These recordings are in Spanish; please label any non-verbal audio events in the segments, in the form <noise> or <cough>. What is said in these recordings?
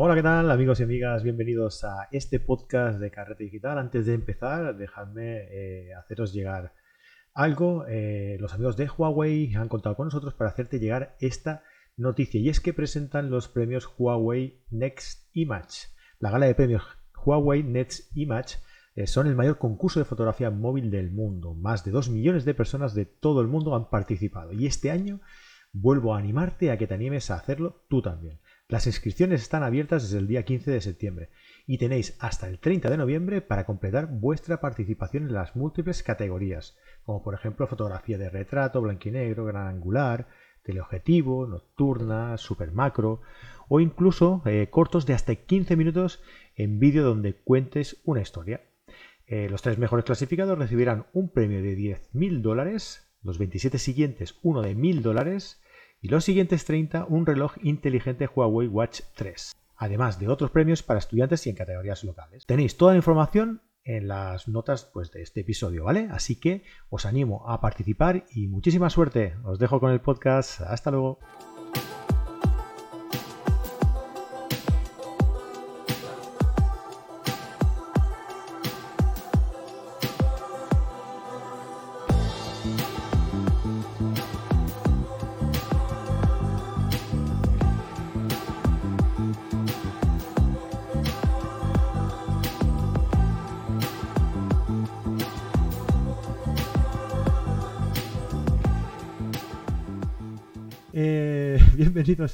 Hola, ¿qué tal amigos y amigas? Bienvenidos a este podcast de Carrete Digital. Antes de empezar, dejadme eh, haceros llegar algo. Eh, los amigos de Huawei han contado con nosotros para hacerte llegar esta noticia y es que presentan los premios Huawei Next Image. La gala de premios Huawei Next Image eh, son el mayor concurso de fotografía móvil del mundo. Más de 2 millones de personas de todo el mundo han participado y este año vuelvo a animarte a que te animes a hacerlo tú también. Las inscripciones están abiertas desde el día 15 de septiembre y tenéis hasta el 30 de noviembre para completar vuestra participación en las múltiples categorías, como por ejemplo fotografía de retrato, blanco y negro, gran angular, teleobjetivo, nocturna, super macro o incluso eh, cortos de hasta 15 minutos en vídeo donde cuentes una historia. Eh, los tres mejores clasificados recibirán un premio de 10.000 dólares, los 27 siguientes uno de 1.000 dólares y los siguientes 30 un reloj inteligente Huawei Watch 3, además de otros premios para estudiantes y en categorías locales. Tenéis toda la información en las notas pues, de este episodio, ¿vale? Así que os animo a participar y muchísima suerte. Os dejo con el podcast. Hasta luego.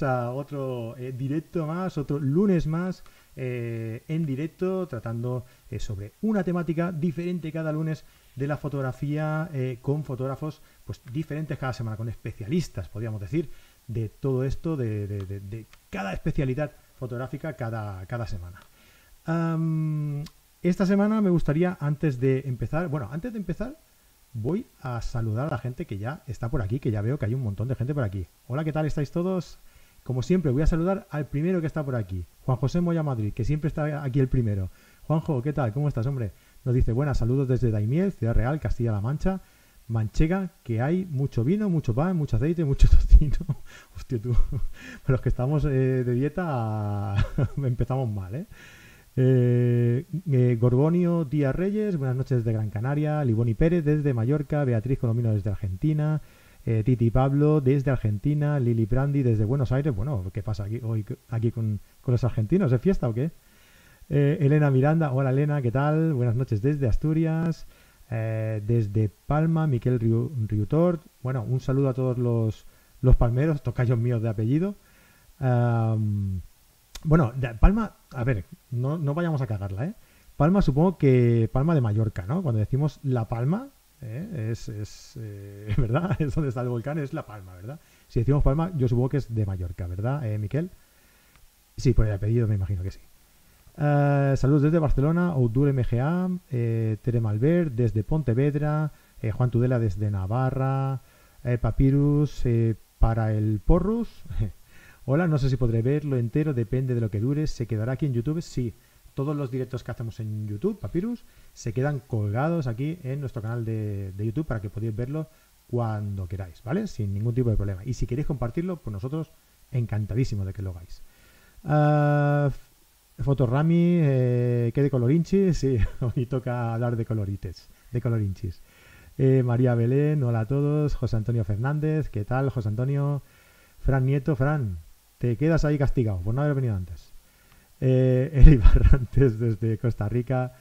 A otro eh, directo más, otro lunes más eh, en directo, tratando sobre una temática diferente cada lunes de la fotografía con fotógrafos pues diferentes cada semana, con especialistas, podríamos decir, de todo esto, de, cada especialidad fotográfica cada, cada semana. esta semana me gustaría, antes de empezar, bueno, antes de empezar, voy a saludar a la gente que ya está por aquí, que ya veo que hay un montón de gente por aquí. Hola, ¿qué tal estáis todos? Como siempre, voy a saludar al primero que está por aquí, Juan José Moya Madrid, que siempre está aquí el primero. Juanjo, ¿qué tal? ¿Cómo estás, hombre? Nos dice, buenas, saludos desde Daimiel, Ciudad Real, Castilla-La Mancha. Manchega, que hay mucho vino, mucho pan, mucho aceite, <laughs> mucho tocino. <laughs> Hostia, tú. <laughs> Los que estamos eh, de dieta empezamos mal, ¿eh? Eh, eh, Gorbonio Díaz Reyes, buenas noches desde Gran Canaria. Liboni Pérez desde Mallorca. Beatriz Colomino desde Argentina. Eh, Titi Pablo desde Argentina. Lili Brandi desde Buenos Aires. Bueno, ¿qué pasa aquí hoy aquí con, los argentinos? ¿De fiesta o qué? Elena Miranda, hola Elena, ¿qué tal? Buenas noches desde Asturias. desde Palma, Miquel Riutort. Bueno, un saludo a todos los, los palmeros, tocayos míos de apellido. Bueno, Palma, a ver, no, no vayamos a cagarla, ¿eh? Palma supongo que Palma de Mallorca, ¿no? Cuando decimos La Palma, ¿eh? es, es eh, <laughs> ¿verdad? Es donde está el volcán, es La Palma, ¿verdad? Si decimos Palma, yo supongo que es de Mallorca, ¿verdad, eh, Miquel? Sí, por el apellido me imagino que sí. Uh, saludos desde Barcelona, Outdoor MGA, eh, Tere Malver desde Pontevedra, eh, Juan Tudela desde Navarra, eh, Papyrus para el Porrus, <laughs> Hola, no sé si podré verlo entero, depende de lo que dure. ¿Se quedará aquí en YouTube? Sí. Todos los directos que hacemos en YouTube, Papyrus, se quedan colgados aquí en nuestro canal de, YouTube para que podáis verlo cuando queráis, ¿vale? Sin ningún tipo de problema. Y si queréis compartirlo, pues nosotros encantadísimos de que lo hagáis. Uh, Fotorami, eh, ¿qué de colorinchis? <laughs> Sí, hoy toca hablar de colorites, de colorinchis. Eh, María Belén, hola a todos. José Antonio Fernández, ¿qué tal, José Antonio? Fran Nieto, Fran, te quedas ahí castigado por no haber venido antes. Eh, Eli Barrantes <laughs> desde Costa Rica.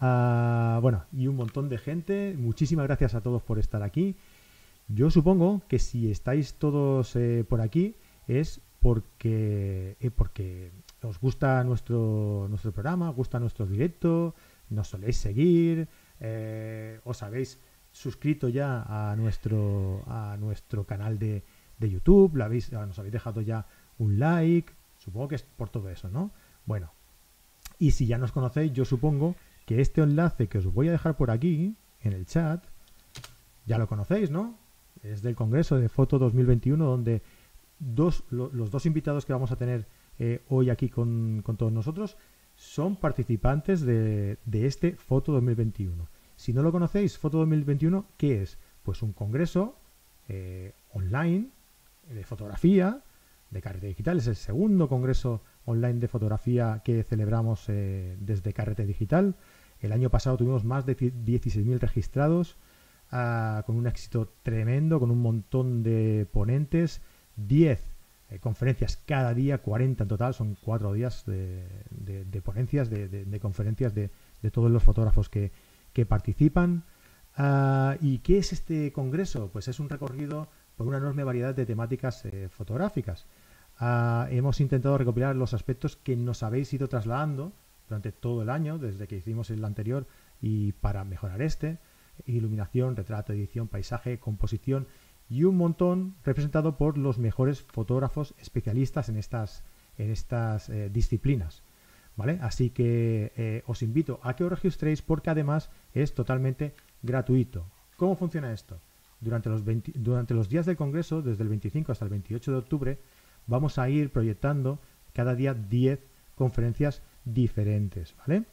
Ah, bueno, y un montón de gente. Muchísimas gracias a todos por estar aquí. Yo supongo que si estáis todos eh, por aquí es porque, eh, porque os gusta nuestro, nuestro programa, os gusta nuestro directo, nos soléis seguir, eh, os habéis suscrito ya a nuestro, a nuestro canal de, de YouTube, nos habéis dejado ya un like, supongo que es por todo eso, ¿no? Bueno, y si ya nos conocéis, yo supongo que este enlace que os voy a dejar por aquí, en el chat, ya lo conocéis, ¿no? Es del Congreso de Foto 2021, donde dos, los dos invitados que vamos a tener eh, hoy aquí con, todos nosotros son participantes de, este Foto 2021. Si no lo conocéis, Foto 2021, ¿qué es? Pues un congreso eh, online de fotografía de carrete digital. Es el segundo congreso online de fotografía que celebramos eh, desde Carrete Digital. El año pasado tuvimos más de 16.000 registrados, ah, con un éxito tremendo, con un montón de ponentes, 10 eh, conferencias cada día, 40 en total, son cuatro días de, ponencias, de, conferencias de, todos los fotógrafos que, participan. Ah, ¿Y qué es este congreso? Pues es un recorrido por una enorme variedad de temáticas eh, fotográficas. Ah, hemos intentado recopilar los aspectos que nos habéis ido trasladando durante todo el año, desde que hicimos el anterior y para mejorar este, iluminación, retrato, edición, paisaje, composición y un montón representado por los mejores fotógrafos especialistas en estas, en estas eh, disciplinas. ¿Vale? Así que eh, os invito a que os registréis porque además es totalmente gratuito. ¿Cómo funciona esto? Durante los, durante los días del Congreso, desde el 25 hasta el 28 de octubre, vamos a ir proyectando cada día 10 conferencias diferentes. ¿vale?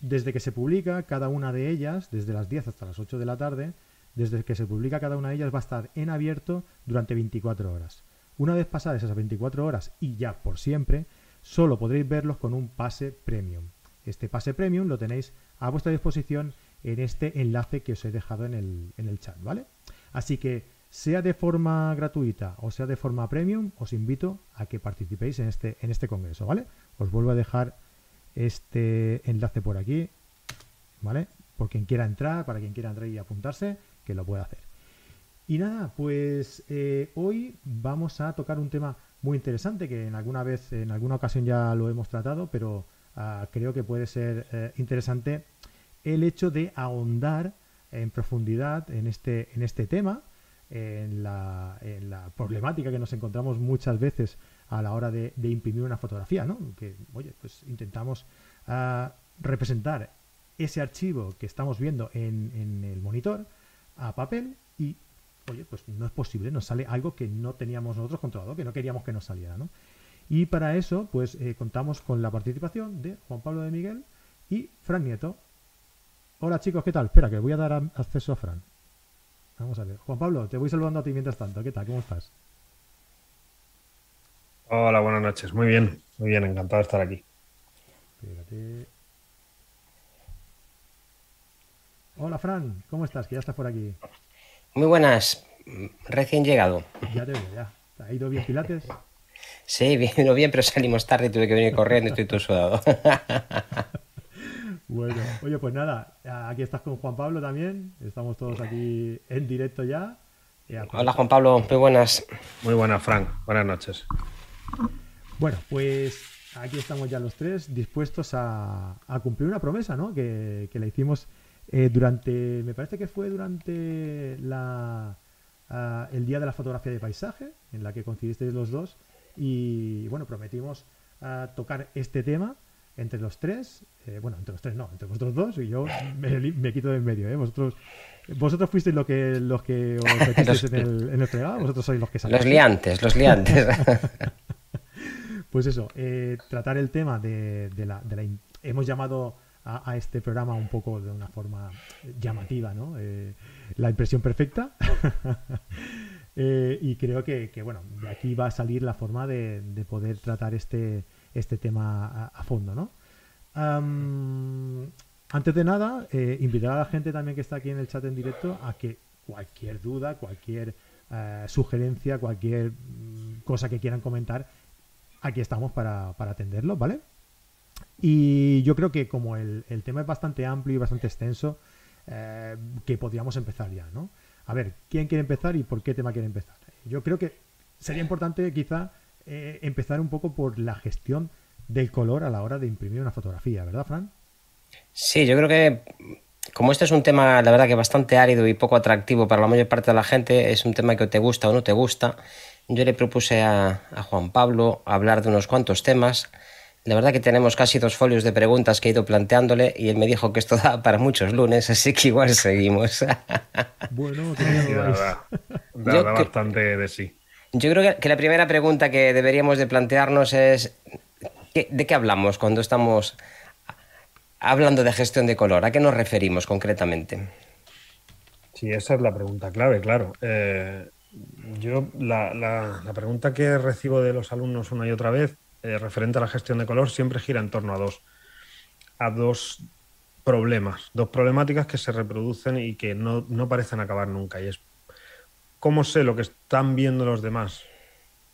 desde que se publica cada una de ellas, desde las 10 hasta las 8 de la tarde, desde que se publica cada una de ellas va a estar en abierto durante 24 horas. Una vez pasadas esas 24 horas y ya por siempre, solo podréis verlos con un pase premium. Este pase premium lo tenéis a vuestra disposición en este enlace que os he dejado en el, en el chat, ¿vale? Así que sea de forma gratuita o sea de forma premium, os invito a que participéis en este, en este congreso, ¿vale? Os vuelvo a dejar este enlace por aquí, ¿vale? Por quien quiera entrar, para quien quiera entrar y apuntarse, que lo pueda hacer. Y nada, pues eh, hoy vamos a tocar un tema muy interesante que en alguna vez, en alguna ocasión ya lo hemos tratado, pero ah, creo que puede ser eh, interesante el hecho de ahondar en profundidad en este, en este tema, en la, problemática que nos encontramos muchas veces a la hora de, imprimir una fotografía, ¿no? Que, oye, pues intentamos ah, representar ese archivo que estamos viendo en, en el monitor, a papel y, oye, pues no es posible, nos sale algo que no teníamos nosotros controlado, que no queríamos que nos saliera, ¿no? Y para eso, pues eh, contamos con la participación de Juan Pablo de Miguel y Fran Nieto. Hola chicos, ¿qué tal? Espera, que voy a dar acceso a Fran. Vamos a ver. Juan Pablo, te voy saludando a ti mientras tanto. ¿Qué tal? ¿Cómo estás? Hola, buenas noches. Muy bien, muy bien, encantado de estar aquí. Espérate. Hola Fran, ¿cómo estás? Que ya estás por aquí. Muy buenas, recién llegado. Ya te veo, ya. ¿Ha ido bien Pilates? Sí, <laughs> vino bien, pero salimos tarde y tuve que venir corriendo y estoy todo sudado. <laughs> bueno, oye, pues nada, aquí estás con Juan Pablo también. Estamos todos aquí en directo ya. Hola Juan Pablo, muy buenas. Muy buenas, Fran. Buenas noches. Bueno, pues aquí estamos ya los tres dispuestos a, cumplir una promesa, ¿no? Que, que le hicimos eh, durante, me parece que fue durante la, ah, el día de la fotografía de paisaje, en la que coincidisteis los dos, y bueno, prometimos ah, tocar este tema entre los tres, eh, bueno, entre los tres no, entre vosotros dos, y yo me, quito de en medio, ¿eh? Vosotros, vosotros fuisteis lo que, los que os <laughs> metisteis en el, en el fregado, vosotros sois los que salís. Los liantes, los liantes. <laughs> pues eso, eh, tratar el tema de, de, la, de la... Hemos llamado a, este programa un poco de una forma llamativa, ¿no? Eh, la impresión perfecta. <laughs> Eh, y creo que, bueno, de aquí va a salir la forma de, poder tratar este, este tema a, fondo, ¿no? antes de nada, eh, invitar a la gente también que está aquí en el chat en directo a que cualquier duda, cualquier sugerencia, cualquier mm, cosa que quieran comentar, aquí estamos para, para atenderlo, ¿vale? Y yo creo que como el, tema es bastante amplio y bastante extenso, eh, que podríamos empezar ya, ¿no? A ver, ¿quién quiere empezar y por qué tema quiere empezar? Yo creo que sería importante quizá eh, empezar un poco por la gestión del color a la hora de imprimir una fotografía, ¿verdad, Fran? Sí, yo creo que como este es un tema, la verdad que bastante árido y poco atractivo para la mayor parte de la gente, es un tema que te gusta o no te gusta. Yo le propuse a, a Juan Pablo hablar de unos cuantos temas la verdad que tenemos casi dos folios de preguntas que he ido planteándole y él me dijo que esto <laughs> da para muchos lunes, así que igual seguimos. <laughs> Bueno, da, da, bastante de sí. Yo creo que la primera pregunta que deberíamos de plantearnos es ¿de qué hablamos cuando estamos hablando de gestión de color? ¿A qué nos referimos concretamente? Sí, esa es la pregunta clave, claro. Eh, Yo, la, la, pregunta que recibo de los alumnos una y otra vez, eh, referente a la gestión de color, siempre gira en torno a dos, a dos problemas, dos problemáticas que se reproducen y que no, no parecen acabar nunca. Cómo sé lo que están viendo los demás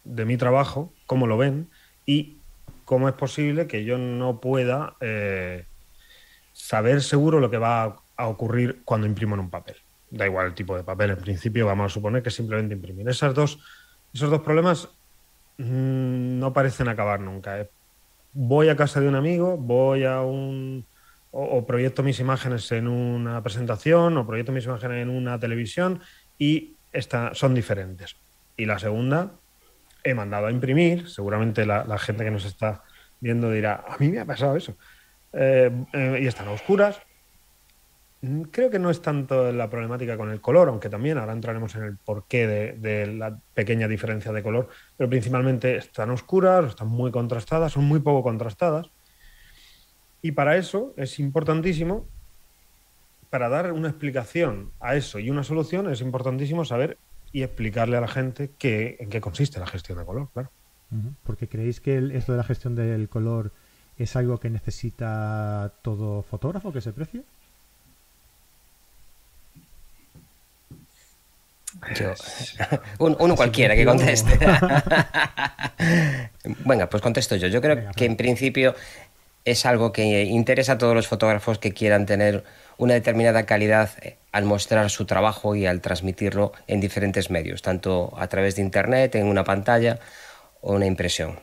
de mi trabajo, cómo lo ven y cómo es posible que yo no pueda eh, saber seguro lo que va a ocurrir cuando imprimo en un papel. Da igual el tipo de papel, en principio vamos a suponer que simplemente imprimir. Esas dos, esos dos problemas mm, no parecen acabar nunca. Voy a casa de un amigo, voy a un... O, proyecto mis imágenes en una presentación o proyecto mis imágenes en una televisión y son diferentes. Y la segunda, he mandado a imprimir, seguramente la, gente que nos está viendo dirá, a mí me ha pasado eso, eh, eh, y están oscuras, Mm, creo que no es tanto la problemática con el color, aunque también ahora entraremos en el porqué de, la pequeña diferencia de color, pero principalmente están oscuras, están muy contrastadas, son muy poco contrastadas. Y para eso es importantísimo, para dar una explicación a eso y una solución, es importantísimo saber y explicarle a la gente qué, en qué consiste la gestión de color, claro. Porque creéis que esto de la gestión del color es algo que necesita todo fotógrafo que se precie? <laughs> uno, cualquiera que conteste. <laughs> <laughs> Venga, pues contesto yo. Yo creo que en principio es algo que interesa a todos los fotógrafos que quieran tener una determinada calidad eh, al mostrar su trabajo y al transmitirlo en diferentes medios, tanto a través de Internet, en una pantalla o una impresión.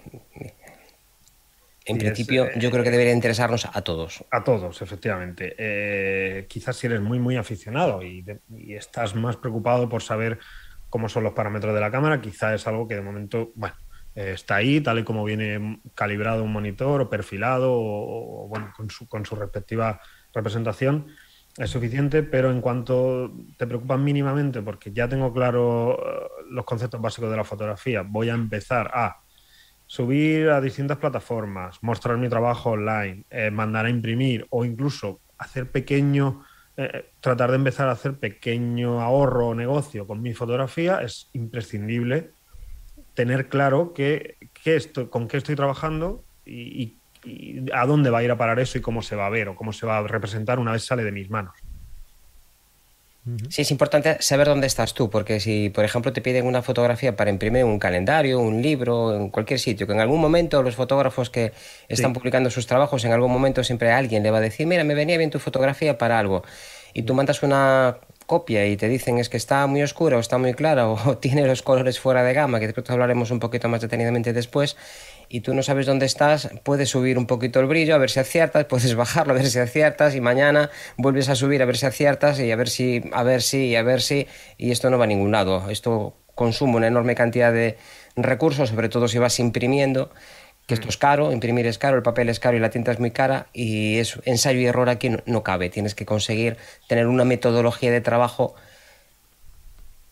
En principio, yo creo que eh, debería interesarnos a todos. A todos, efectivamente. Eh, quizás si eres muy, muy aficionado y, estás más preocupado por saber cómo son los parámetros de la cámara, quizás es algo que de momento, bueno, eh, está ahí, tal y como viene calibrado un monitor o perfilado o, bueno, con su, con su respectiva representación, es suficiente, pero en cuanto te preocupan mínimamente, porque ya tengo claro los conceptos básicos de la fotografía, voy a empezar a subir a distintas plataformas, mostrar mi trabajo online, eh, mandar a imprimir o incluso hacer pequeño, eh, tratar de empezar a hacer pequeño ahorro o negocio con mi fotografía, es imprescindible tener claro que, esto, con qué estoy trabajando y a dónde va a ir a parar eso y cómo se va a ver o cómo se va a representar una vez sale de mis manos. Sí, es importante saber dónde estás tú, porque si, por ejemplo, te piden una fotografía para imprimir un calendario, un libro, en cualquier sitio, que en algún momento los fotógrafos que están publicando sus trabajos, en algún momento siempre alguien le va a decir, mira, me venía bien tu fotografía para algo, y tú mandas una copia y te dicen es que está muy oscura o está muy clara o <laughs> tiene los colores fuera de gama, que después hablaremos un poquito más detenidamente después, y tú no sabes dónde estás, puedes subir un poquito el brillo a ver si aciertas, puedes bajarlo a ver si aciertas y mañana vuelves a subir a ver si aciertas y a ver si, a ver si, a ver si, y esto no va a ningún lado. Esto consume una enorme cantidad de recursos, sobre todo si vas imprimiendo, que esto es caro, imprimir es caro, el papel es caro y la tinta es muy cara y es ensayo y error aquí no cabe. Tienes que conseguir tener una metodología de trabajo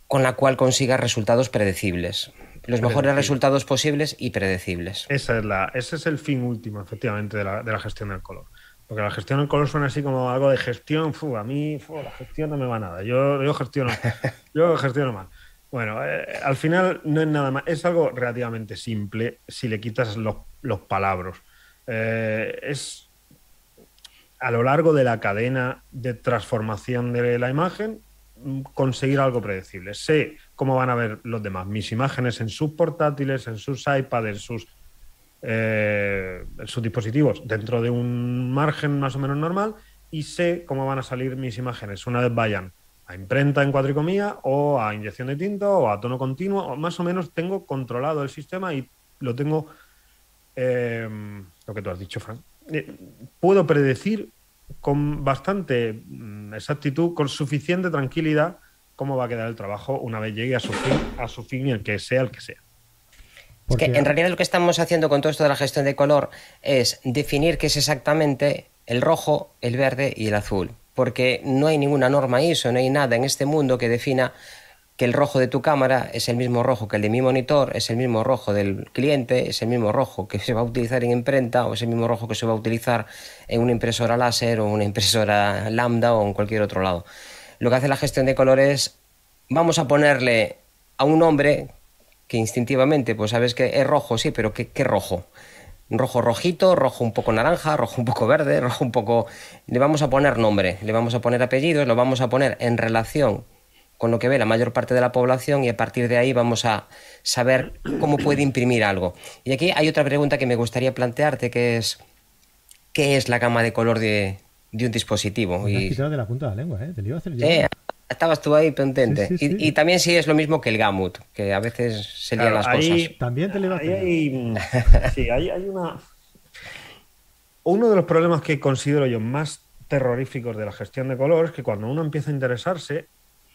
con la cual consigas resultados predecibles los mejores resultados posibles y predecibles. Esa es la, ese es el fin último, efectivamente, de la, de la, gestión del color. Porque la gestión del color suena así como algo de gestión, a mí la gestión no me va nada, yo, yo gestiono, <laughs> yo gestiono mal. Bueno, eh, al final no es nada más, es algo relativamente simple si le quitas los, los palabras. Eh, es a lo largo de la cadena de transformación de la imagen mm, conseguir algo predecible. Sé cómo van a ver los demás. Mis imágenes en sus portátiles, en sus iPads, en sus, eh, dispositivos, dentro de un margen más o menos normal, y sé cómo van a salir mis imágenes una vez vayan a imprenta en cuadricomía o a inyección de tinta o a tono continuo, o más o menos tengo controlado el sistema y lo tengo, eh, lo que tú has dicho, Frank, eh, puedo predecir con bastante mm, exactitud, con suficiente tranquilidad, cómo va a quedar el trabajo una vez llegue a su fin, a su fin y el que sea el que sea. Es que en realidad lo que estamos haciendo con todo esto de la gestión de color es definir qué es exactamente el rojo, el verde y el azul. Porque no hay ninguna norma ISO, no hay nada en este mundo que defina que el rojo de tu cámara es el mismo rojo que el de mi monitor, es el mismo rojo del cliente, es el mismo rojo que se va a utilizar en imprenta o es el mismo rojo que se va a utilizar en una impresora láser o una impresora lambda o en cualquier otro lado lo que hace la gestión de colores, vamos a ponerle a un nombre que instintivamente, pues sabes que es rojo, sí, pero ¿qué, qué rojo? rojo rojito, rojo un poco naranja, rojo un poco verde, <laughs> rojo un poco... Le vamos a poner nombre, le vamos a poner apellidos, lo vamos a poner en relación con lo que ve la mayor parte de la población y a partir de ahí vamos a saber cómo puede imprimir algo. Y aquí hay otra pregunta que me gustaría plantearte, que es, ¿qué es la gama de color de, un dispositivo? y... de la punta de la lengua, ¿eh? Te lo iba a hacer yo. Eh, estabas tú ahí pendiente. Y, también sí es lo mismo que el gamut, que a veces se lían las cosas. También te le va a hacer. <laughs> Sí, hay, hay una... Uno de los problemas que considero yo más terroríficos de la gestión de color es que cuando uno empieza a interesarse,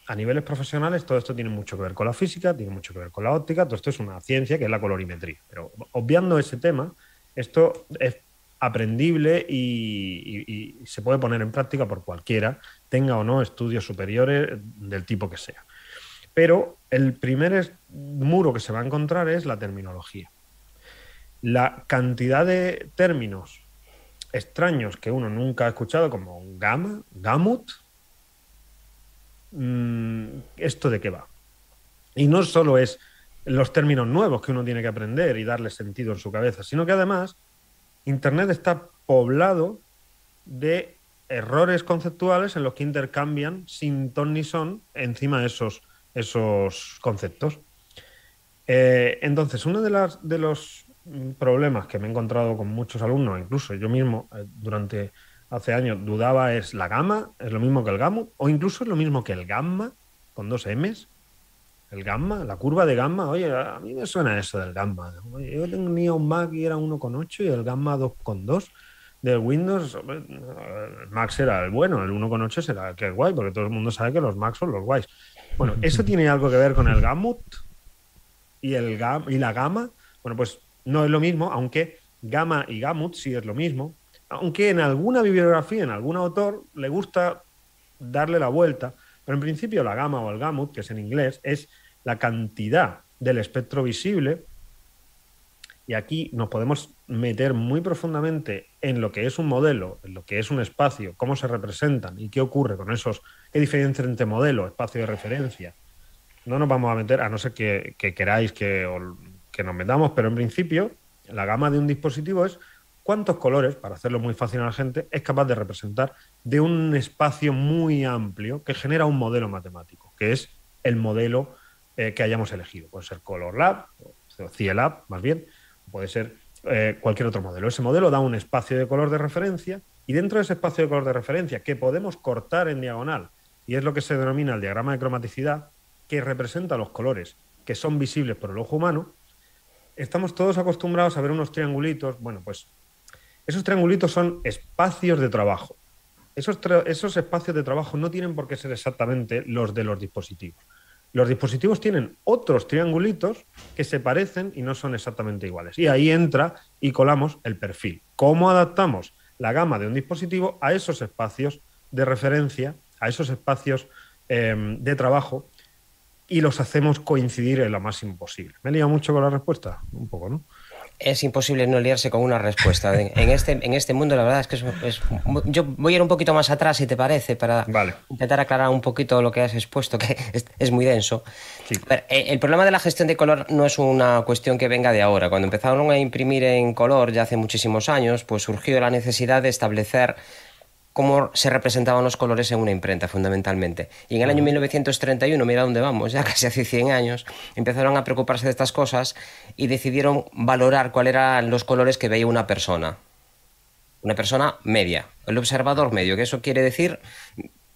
a niveles profesionales todo esto tiene mucho que ver con la física, tiene mucho que ver con la óptica, todo esto es una ciencia que es la colorimetría. Pero obviando ese tema, esto es aprendible y, se puede poner en práctica por cualquiera, tenga o no estudios superiores del tipo que sea. Pero el primer muro que se va a encontrar es la terminología. La cantidad de términos extraños que uno nunca ha escuchado, como gamma, gamut, Mm, ¿esto de qué va? Y no solo es los términos nuevos que uno tiene que aprender y darle sentido en su cabeza, sino que además Internet está poblado de errores conceptuales en los que intercambian sin ton ni son encima de esos, esos conceptos. Eh, entonces, uno de, las, de los problemas que me he encontrado con muchos alumnos, incluso yo mismo eh, durante hace años dudaba es la gama, es lo mismo que el gamma, o incluso es lo mismo que el gamma, con dos M's. El gamma, la curva de gamma, oye, a mí me suena eso del gamma. yo tenía un Mac y era 1,8 y el gamma 2,2 del Windows, el Mac era el bueno, el 1,8 será el que es guay, porque todo el mundo sabe que los Macs son los guays. Bueno, ¿eso <laughs> tiene algo que ver con el gamut y, el gam y la gama? Bueno, pues no es lo mismo, aunque gamma y gamut sí es lo mismo, aunque en alguna bibliografía, en algún autor, le gusta darle la vuelta, pero en principio la gama o el gamut, que es en inglés, es la cantidad del espectro visible. Y aquí nos podemos meter muy profundamente en lo que es un modelo, en lo que es un espacio, cómo se representan y qué ocurre con esos, qué diferencia entre modelo, espacio de referencia. No nos vamos a meter, a no ser que, queráis que, que nos metamos, pero en principio la gama de un dispositivo es cuántos colores, para hacerlo muy fácil a la gente, es capaz de representar de un espacio muy amplio que genera un modelo matemático, que es el modelo eh, que hayamos elegido. Puede ser Color Lab, o CIELAB más bien, puede ser eh, cualquier otro modelo. Ese modelo da un espacio de color de referencia y dentro de ese espacio de color de referencia que podemos cortar en diagonal, y es lo que se denomina el diagrama de cromaticidad, que representa los colores que son visibles por el ojo humano, estamos todos acostumbrados a ver unos triangulitos, bueno, pues esos triangulitos son espacios de trabajo. Esos, esos, espacios de trabajo no tienen por qué ser exactamente los de los dispositivos. Los dispositivos tienen otros triangulitos que se parecen y no son exactamente iguales. Y ahí entra y colamos el perfil. ¿Cómo adaptamos la gama de un dispositivo a esos espacios de referencia, a esos espacios em, de trabajo y los hacemos coincidir en lo máximo posible? ¿Me he liado mucho con la respuesta? Un poco, ¿no? Es imposible no liarse con una respuesta. En este, en este mundo, la verdad es que es, Yo voy a ir un poquito más atrás, si te parece, para intentar aclarar un poquito lo que has expuesto, que <laughs> es, muy denso. Eh, el problema de la gestión de color no es una cuestión que venga de ahora. Cuando empezaron a imprimir en color ya hace muchísimos años, pues surgió la necesidad de establecer cómo se representaban los colores en una imprenta, fundamentalmente. Y en el año 1931, mira dónde vamos, ya <laughs> casi hace 100 años, empezaron a preocuparse de estas cosas y decidieron valorar cuáles eran los colores que veía una persona. Una persona media, el observador medio, que eso quiere decir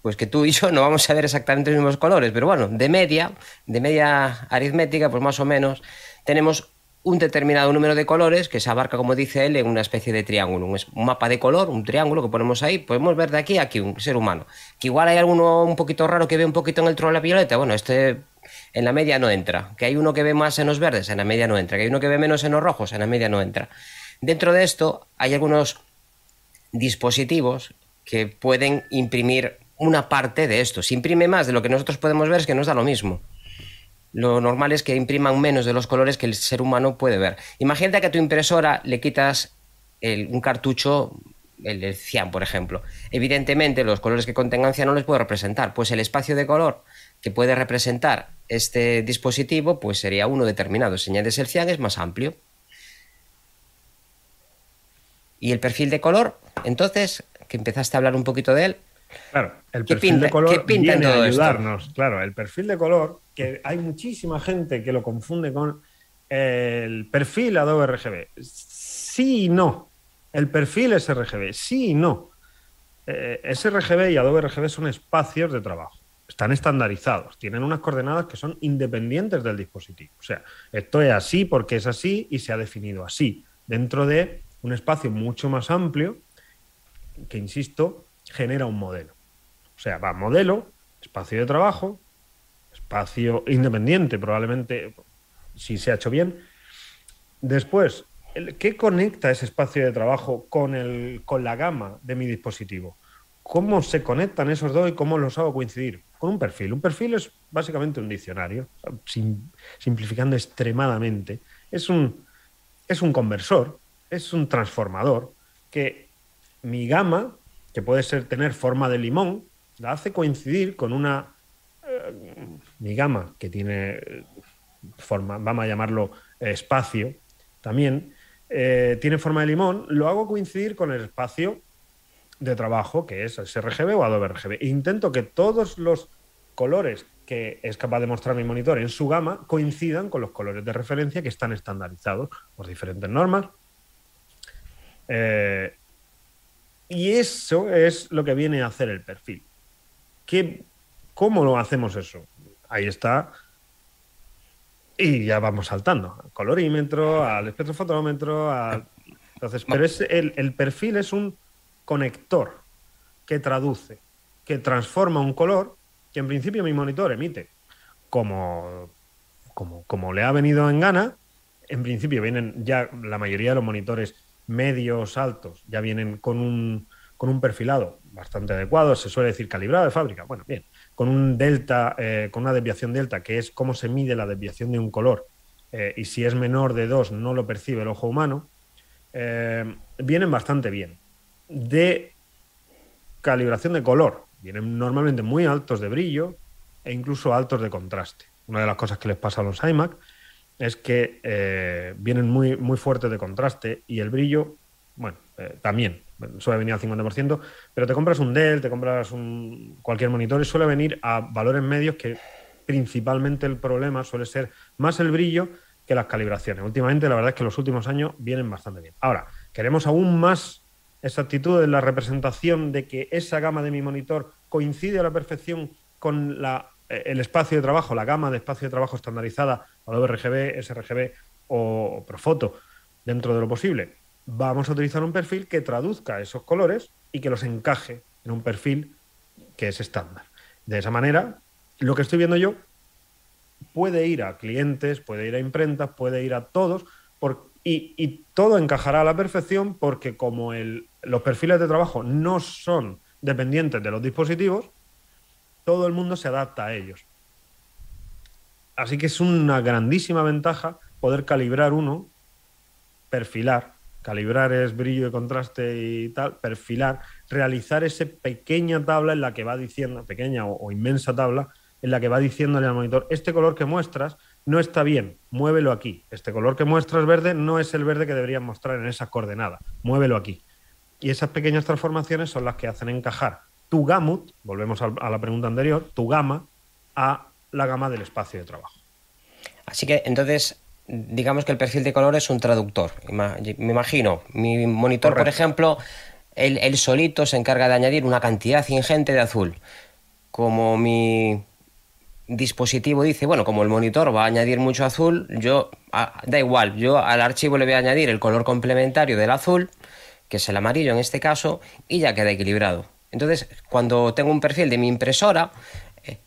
pues que tú y yo no vamos a ver exactamente los mismos colores, pero bueno, de media, de media aritmética, pues más o menos, tenemos un determinado número de colores que se abarca, como dice él, en una especie de triángulo. Un, mapa de color, un triángulo que ponemos ahí. Podemos ver de aquí a aquí un ser humano. Que igual hay alguno un poquito raro que ve un poquito en el la violeta. Bueno, este en la media no entra. Que hay uno que ve más en los verdes, en la media no entra. Que hay uno que ve menos en los rojos, en la media no entra. Dentro de esto hay algunos dispositivos que pueden imprimir una parte de esto. Si imprime más de lo que nosotros podemos ver es que nos da lo mismo lo normal es que impriman menos de los colores que el ser humano puede ver. Imagínate que a tu impresora le quitas un cartucho, el, el, cian, por ejemplo. Evidentemente, los colores que contengan cian no les puedo representar. Pues el espacio de color que puede representar este dispositivo, pues sería uno determinado. Si añades el cian es más amplio. Y el perfil de color, entonces, que empezaste a hablar un poquito de él. Claro, el perfil de color viene a ayudarnos. Claro, el perfil de color, que hay muchísima gente que lo confunde con el perfil Adobe RGB. Sí y no. El perfil es RGB. Sí y no. Eh, sRGB y Adobe RGB son espacios de trabajo. Están estandarizados. Tienen unas coordenadas que son independientes del dispositivo. O sea, esto es así porque es así y se ha definido así. Dentro de un espacio mucho más amplio que, insisto, genera un modelo. O sea, va modelo, espacio de trabajo, espacio independiente, probablemente, si se ha hecho bien. Después, ¿qué conecta ese espacio de trabajo con, el, con la gama de mi dispositivo? ¿Cómo se conectan esos dos y cómo los hago coincidir? Con un perfil. Un perfil es básicamente un diccionario, simplificando extremadamente. Es un, es un conversor es un transformador que mi gama, que puede ser tener forma de limón, la hace coincidir con una eh, mi gama que tiene eh, forma, vamos a llamarlo eh, espacio, también tiene forma de limón, lo hago coincidir con el espacio de trabajo que es sRGB o Adobe RGB. Intento que todos los colores que es capaz de mostrar mi monitor en su gama coincidan con los colores de referencia que están estandarizados por diferentes normas, eh, y eso es lo que viene a hacer el perfil. ¿Qué, ¿Cómo lo hacemos eso? Ahí está. Y ya vamos saltando. Al colorímetro, al espectrofotómetro, al... Entonces, pero es el, el perfil es un conector que traduce, que transforma un color que en principio mi monitor emite como, como, como le ha venido en gana. En principio vienen ya la mayoría de los monitores medios, altos, ya vienen con un, con un perfilado bastante adecuado, se suele decir calibrado de fábrica, bueno, bien, con un delta, eh, con una desviación delta, que es cómo se mide la desviación de un color, eh, y si es menor de 2 no lo percibe el ojo humano, eh, vienen bastante bien. De calibración de color, vienen normalmente muy altos de brillo e incluso altos de contraste. Una de las cosas que les pasa a los iMac es que eh, vienen muy, muy fuertes de contraste y el brillo, bueno, eh, también suele venir al 50%, pero te compras un Dell, te compras un, cualquier monitor y suele venir a valores medios que principalmente el problema suele ser más el brillo que las calibraciones. Últimamente, la verdad es que los últimos años vienen bastante bien. Ahora, queremos aún más exactitud en la representación de que esa gama de mi monitor coincide a la perfección con la el espacio de trabajo, la gama de espacio de trabajo estandarizada, Adobe RGB, sRGB o Profoto, dentro de lo posible, vamos a utilizar un perfil que traduzca esos colores y que los encaje en un perfil que es estándar. De esa manera, lo que estoy viendo yo puede ir a clientes, puede ir a imprentas, puede ir a todos, y, todo encajará a la perfección porque como los perfiles de trabajo no son dependientes de los dispositivos, todo el mundo se adapta a ellos. Así que es una grandísima ventaja poder calibrar uno, perfilar, calibrar es brillo y contraste y tal, perfilar, realizar esa pequeña tabla en la que va diciendo, pequeña o, inmensa tabla, en la que va diciéndole al monitor, este color que muestras no está bien, muévelo aquí. Este color que muestras verde no es el verde que deberían mostrar en esa coordenada, muévelo aquí. Y esas pequeñas transformaciones son las que hacen encajar tu gamut, volvemos a la pregunta anterior, tu gama a la gama del espacio de trabajo. Así que entonces, digamos que el perfil de color es un traductor. Me imagino, mi monitor, por ejemplo, el, solito se encarga de añadir una cantidad ingente de azul. Como mi dispositivo dice, bueno, como el monitor va a añadir mucho azul, yo, ah, da igual, yo al archivo le voy a añadir el color complementario del azul, que es el amarillo en este caso, y ya queda equilibrado. Entonces, cuando tengo un perfil de mi impresora, eh,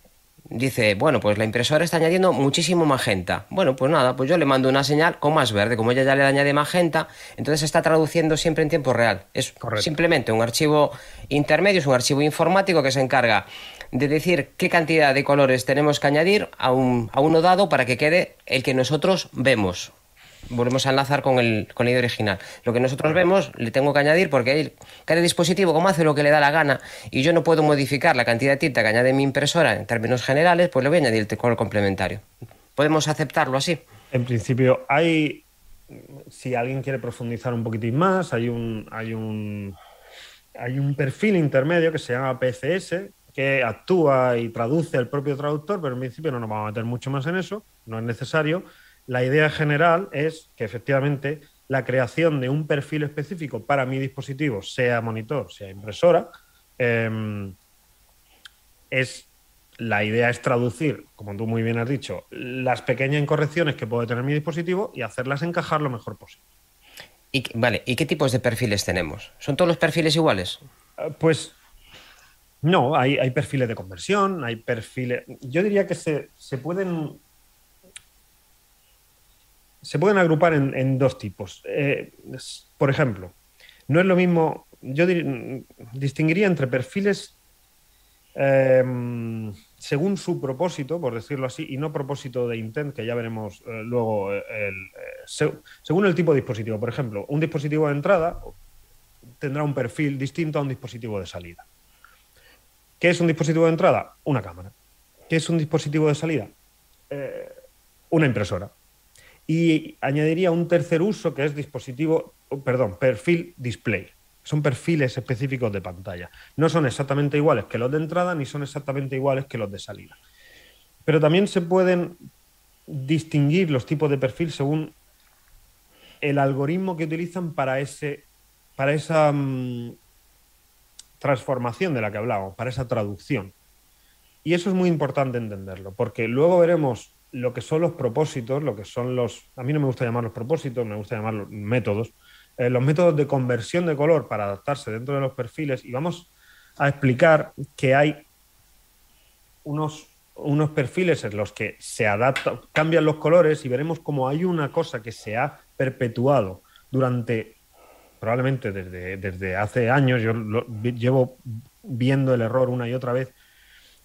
dice, bueno, pues la impresora está añadiendo muchísimo magenta. Bueno, pues nada, pues yo le mando una señal con más verde, como ella ya le añade magenta, entonces está traduciendo siempre en tiempo real. Es simplemente un archivo intermedio, es un archivo informático que se encarga de decir qué cantidad de colores tenemos que añadir a, un, a uno dado para que quede el que nosotros vemos. Volvemos a enlazar con el, con la original. Lo que nosotros vemos, le tengo que añadir, porque cada dispositivo, como hace lo que le da la gana, y yo no puedo modificar la cantidad de tinta que añade mi impresora en términos generales, pues le voy a añadir el color complementario. ¿Podemos aceptarlo así? En principio, hay. Si alguien quiere profundizar un poquitín más, hay un, hay un, hay un perfil intermedio que se llama PCS, que actúa y traduce el propio traductor, pero en principio no nos vamos a meter mucho más en eso, no es necesario. La idea general es que efectivamente la creación de un perfil específico para mi dispositivo, sea monitor, sea impresora, em, es la idea es traducir, como tú muy bien has dicho, las pequeñas incorrecciones que puede tener mi dispositivo y hacerlas encajar lo mejor posible. Y, vale, ¿y qué tipos de perfiles tenemos? ¿Son todos los perfiles iguales? Eh, pues no, hay, hay, perfiles de conversión, hay perfiles. Yo diría que se, se pueden. Se pueden agrupar en, dos tipos. Eh, por ejemplo, no es lo mismo. Yo distinguiría entre perfiles Em, según su propósito, por decirlo así, y no propósito de intent, que ya veremos eh, luego, eh, eh, según el tipo de dispositivo. Por ejemplo, un dispositivo de entrada tendrá un perfil distinto a un dispositivo de salida. ¿Qué es un dispositivo de entrada? Una cámara. ¿Qué es un dispositivo de salida? una impresora. Y añadiría un tercer uso que es dispositivo, perdón, perfil display son perfiles específicos de pantalla. No son exactamente iguales que los de entrada ni son exactamente iguales que los de salida. Pero también se pueden distinguir los tipos de perfil según el algoritmo que utilizan para, ese, para esa mm, transformación de la que hablábamos, para esa traducción. Y eso es muy importante entenderlo, porque luego veremos lo que son los propósitos, lo que son los... A mí no me gusta llamarlos propósitos, me gusta llamarlos métodos, eh, los métodos de conversión de color para adaptarse dentro de los perfiles y vamos a explicar que hay unos, unos perfiles en los que se adaptan, cambian los colores y veremos cómo hay una cosa que se ha perpetuado durante probablemente desde, desde hace años, yo llevo viendo el error una y otra vez,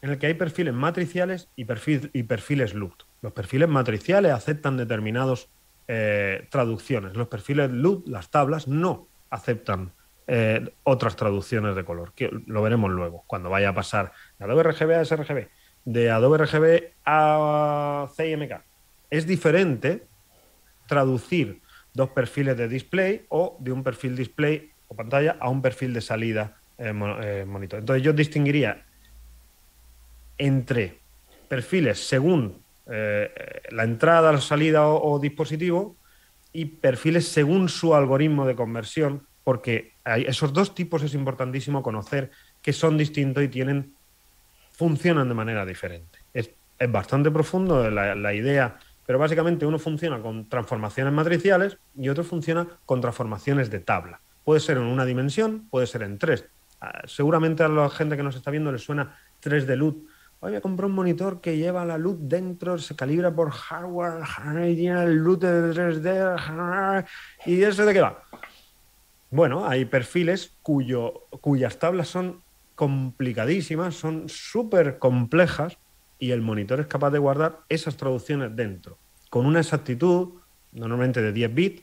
en el que hay perfiles matriciales y, y perfiles LUT. Los perfiles matriciales aceptan determinados eh, traducciones. Los perfiles LUT, las tablas, no aceptan eh, otras traducciones de color, que lo veremos luego, cuando vaya a pasar de Adobe RGB a sRGB, de Adobe RGB a CMK. Es diferente traducir dos perfiles de display o de un perfil display o pantalla a un perfil de salida eh, monitor. Entonces yo distinguiría entre perfiles según eh, la entrada, la salida o, dispositivo y perfiles según su algoritmo de conversión, porque hay esos dos tipos es importantísimo conocer que son distintos y tienen funcionan de manera diferente. Es, bastante profundo la, idea, pero básicamente uno funciona con transformaciones matriciales y otro funciona con transformaciones de tabla. Puede ser en una dimensión, puede ser en tres. Ah, seguramente a la gente que nos está viendo le suena 3 de LUT Hoy me compré un monitor que lleva la luz dentro, se calibra por hardware, y tiene luz de 3D, ¿y eso de qué va? Bueno, hay perfiles cuyo, cuyas tablas son complicadísimas, son súper complejas y el monitor es capaz de guardar esas traducciones dentro, con una exactitud normalmente de 10 bits,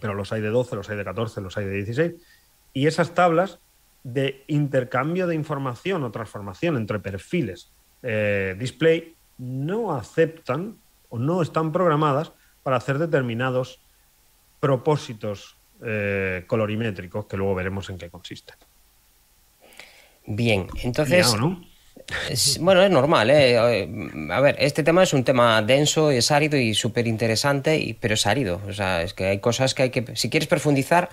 pero los hay de 12, los hay de 14, los hay de 16, y esas tablas de intercambio de información o transformación entre perfiles eh, display no aceptan o no están programadas para hacer determinados propósitos eh, colorimétricos que luego veremos en qué consisten. Bien, entonces... bueno, es normal, ¿eh? A ver, este tema es un tema denso, es árido y súper interesante, pero es árido. O sea, es que hay cosas que hay que... Si quieres profundizar,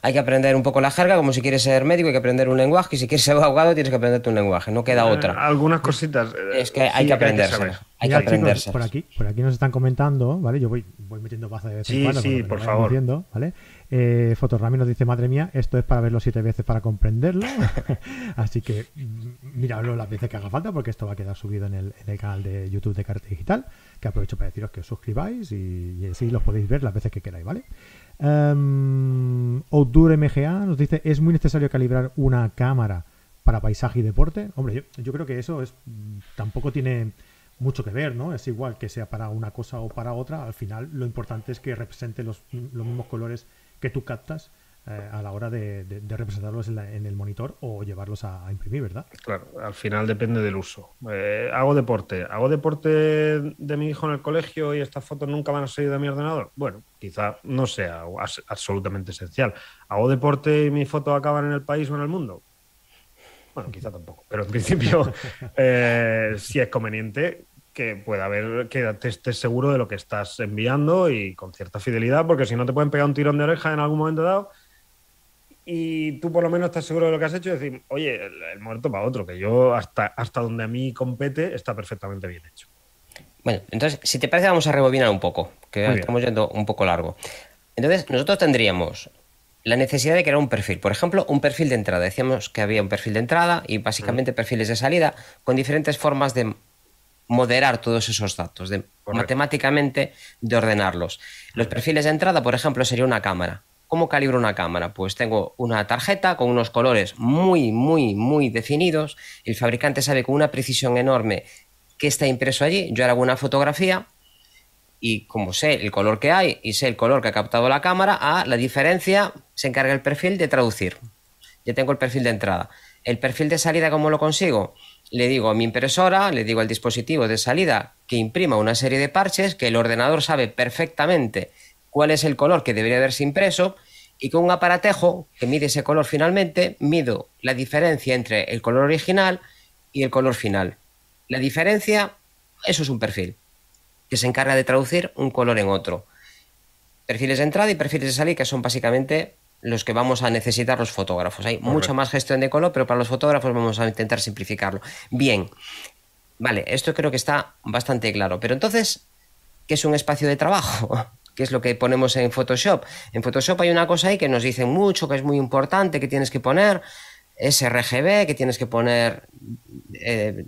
hay que aprender un poco la jerga, como si quieres ser médico hay que aprender un lenguaje, y si quieres ser abogado tienes que aprenderte un lenguaje, no queda eh, otra. Algunas cositas. Eh, es que hay que aprenderse. Hay que aprenderse. por aquí, por aquí nos están comentando, ¿vale? Yo voy, voy metiendo baza de vez en cuando. Sí, por favor. Diciendo, ¿vale? Eh, Fotorami nos dice, madre mía, esto es para verlo siete veces para comprenderlo. <laughs> Así que miradlo las veces que haga falta, porque esto va a quedar subido en el, en el canal de YouTube de Carta Digital, que aprovecho para deciros que os suscribáis y, y así los podéis ver las veces que queráis, ¿vale? Um, MGA nos dice, ¿es muy necesario calibrar una cámara para paisaje y deporte? Hombre, yo, creo que eso es tampoco tiene mucho que ver, ¿no? Es igual que sea para una cosa o para otra, al final lo importante es que represente los, los mismos colores que tú captas eh, a la hora de, representarlos en, el monitor o llevarlos a, imprimir, ¿verdad? Claro, al final depende del uso. Eh, hago deporte, hago deporte de mi hijo en el colegio y estas fotos nunca van a salir de mi ordenador. Bueno, quizá no sea absolutamente esencial. Hago deporte y mis fotos acaban en el país o en el mundo. Bueno, quizá tampoco, pero en principio <laughs> eh, sí es conveniente que pueda haber, que te estés seguro de lo que estás enviando y con cierta fidelidad, porque si no te pueden pegar un tirón de oreja en algún momento dado y tú por lo menos estás seguro de lo que has hecho y decir, oye, el, muerto para otro, que yo hasta, hasta donde a mí compete está perfectamente bien hecho. Bueno, entonces, si te parece, vamos a rebobinar un poco, que estamos yendo un poco largo. Entonces, nosotros tendríamos la necesidad de crear un perfil. Por ejemplo, un perfil de entrada. Decíamos que había un perfil de entrada y básicamente perfiles de salida con diferentes formas de moderar todos esos datos, de matemáticamente de ordenarlos. Los perfiles de entrada, por ejemplo, sería una cámara. ¿Cómo calibro una cámara? Pues tengo una tarjeta con unos colores muy, muy, muy definidos. El fabricante sabe con una precisión enorme qué está impreso allí. Yo hago una fotografía y como sé el color que hay y sé el color que ha captado la cámara, a la diferencia se encarga el perfil de traducir. Ya tengo el perfil de entrada. El perfil de salida, ¿cómo lo consigo? Le digo a mi impresora, le digo al dispositivo de salida que imprima una serie de parches que el ordenador sabe perfectamente cuál es el color que debería haberse impreso y con un aparatejo que mide ese color finalmente, mido la diferencia entre el color original y el color final. La diferencia, eso es un perfil, que se encarga de traducir un color en otro. Perfiles de entrada y perfiles de salida, que son básicamente los que vamos a necesitar los fotógrafos. Hay mucha más gestión de color, pero para los fotógrafos vamos a intentar simplificarlo. Bien, vale, esto creo que está bastante claro. Pero entonces, ¿qué es un espacio de trabajo? Que es lo que ponemos en Photoshop. En Photoshop hay una cosa ahí que nos dicen mucho, que es muy importante, que tienes que poner sRGB, que tienes que poner eh,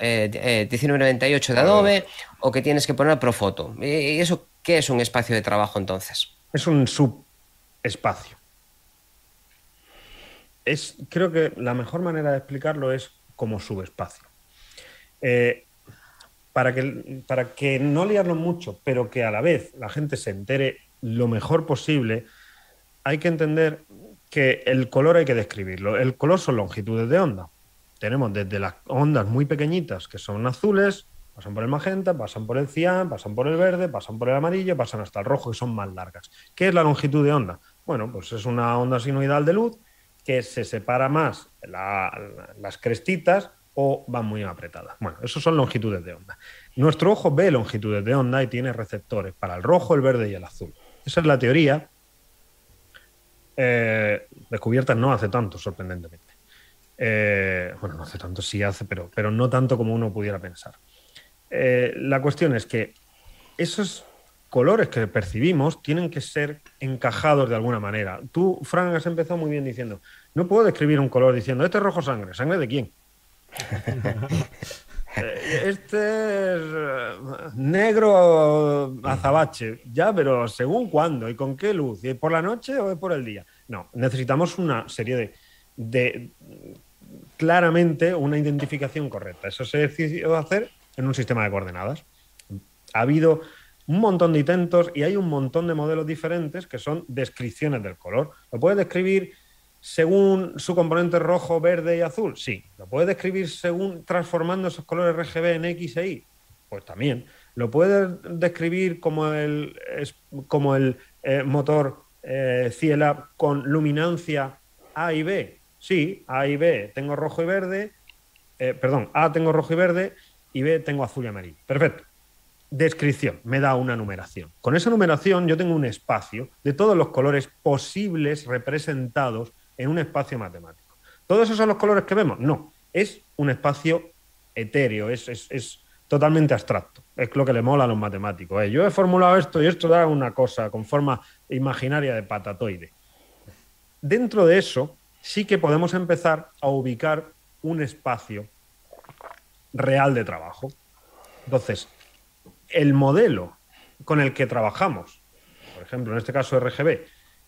eh, 1998 de Adobe o que tienes que poner Profoto. ¿Y eso qué es un espacio de trabajo entonces? Es un subespacio. Es, creo que la mejor manera de explicarlo es como subespacio. Eh, para que, para que no liarlo mucho, pero que a la vez la gente se entere lo mejor posible, hay que entender que el color hay que describirlo. El color son longitudes de onda. Tenemos desde las ondas muy pequeñitas, que son azules, pasan por el magenta, pasan por el cian, pasan por el verde, pasan por el amarillo, pasan hasta el rojo, que son más largas. ¿Qué es la longitud de onda? Bueno, pues es una onda sinusoidal de luz que se separa más las crestitas o van muy apretadas. Bueno, eso son longitudes de onda. Nuestro ojo ve longitudes de onda y tiene receptores para el rojo, el verde y el azul. Esa es la teoría eh, descubierta no hace tanto, sorprendentemente. Eh, bueno, no hace tanto, sí hace, pero, pero no tanto como uno pudiera pensar. Eh, la cuestión es que esos colores que percibimos tienen que ser encajados de alguna manera. Tú, Frank, has empezado muy bien diciendo, no puedo describir un color diciendo, este es rojo sangre, ¿sangre de quién? <laughs> Este es eh, negro azabache, ya, pero según cuándo y con qué luz, ¿y por la noche o por el día? No, necesitamos una serie de, de claramente una identificación correcta. Eso se decidió hacer en un sistema de coordenadas. Ha habido un montón de intentos y hay un montón de modelos diferentes que son descripciones del color. Lo puedes describir según su componente rojo, verde y azul? Sí. ¿Lo puede describir según transformando esos colores RGB en X e Y? Pues también. ¿Lo puede describir como el, como el eh, motor eh, Ciela con luminancia A y B? Sí, A y B tengo rojo y verde. Eh, perdón, A tengo rojo y verde y B tengo azul y amarillo. Perfecto. Descripción, me da una numeración. Con esa numeración yo tengo un espacio de todos los colores posibles representados en un espacio matemático. ¿Todos esos son los colores que vemos? No, es un espacio etéreo, es, totalmente abstracto. Es lo que le mola a los matemáticos. ¿eh? Yo he formulado esto y esto da una cosa con forma imaginaria de patatoide. Dentro de eso, sí que podemos empezar a ubicar un espacio real de trabajo. Entonces, el modelo con el que trabajamos, por ejemplo, en este caso RGB,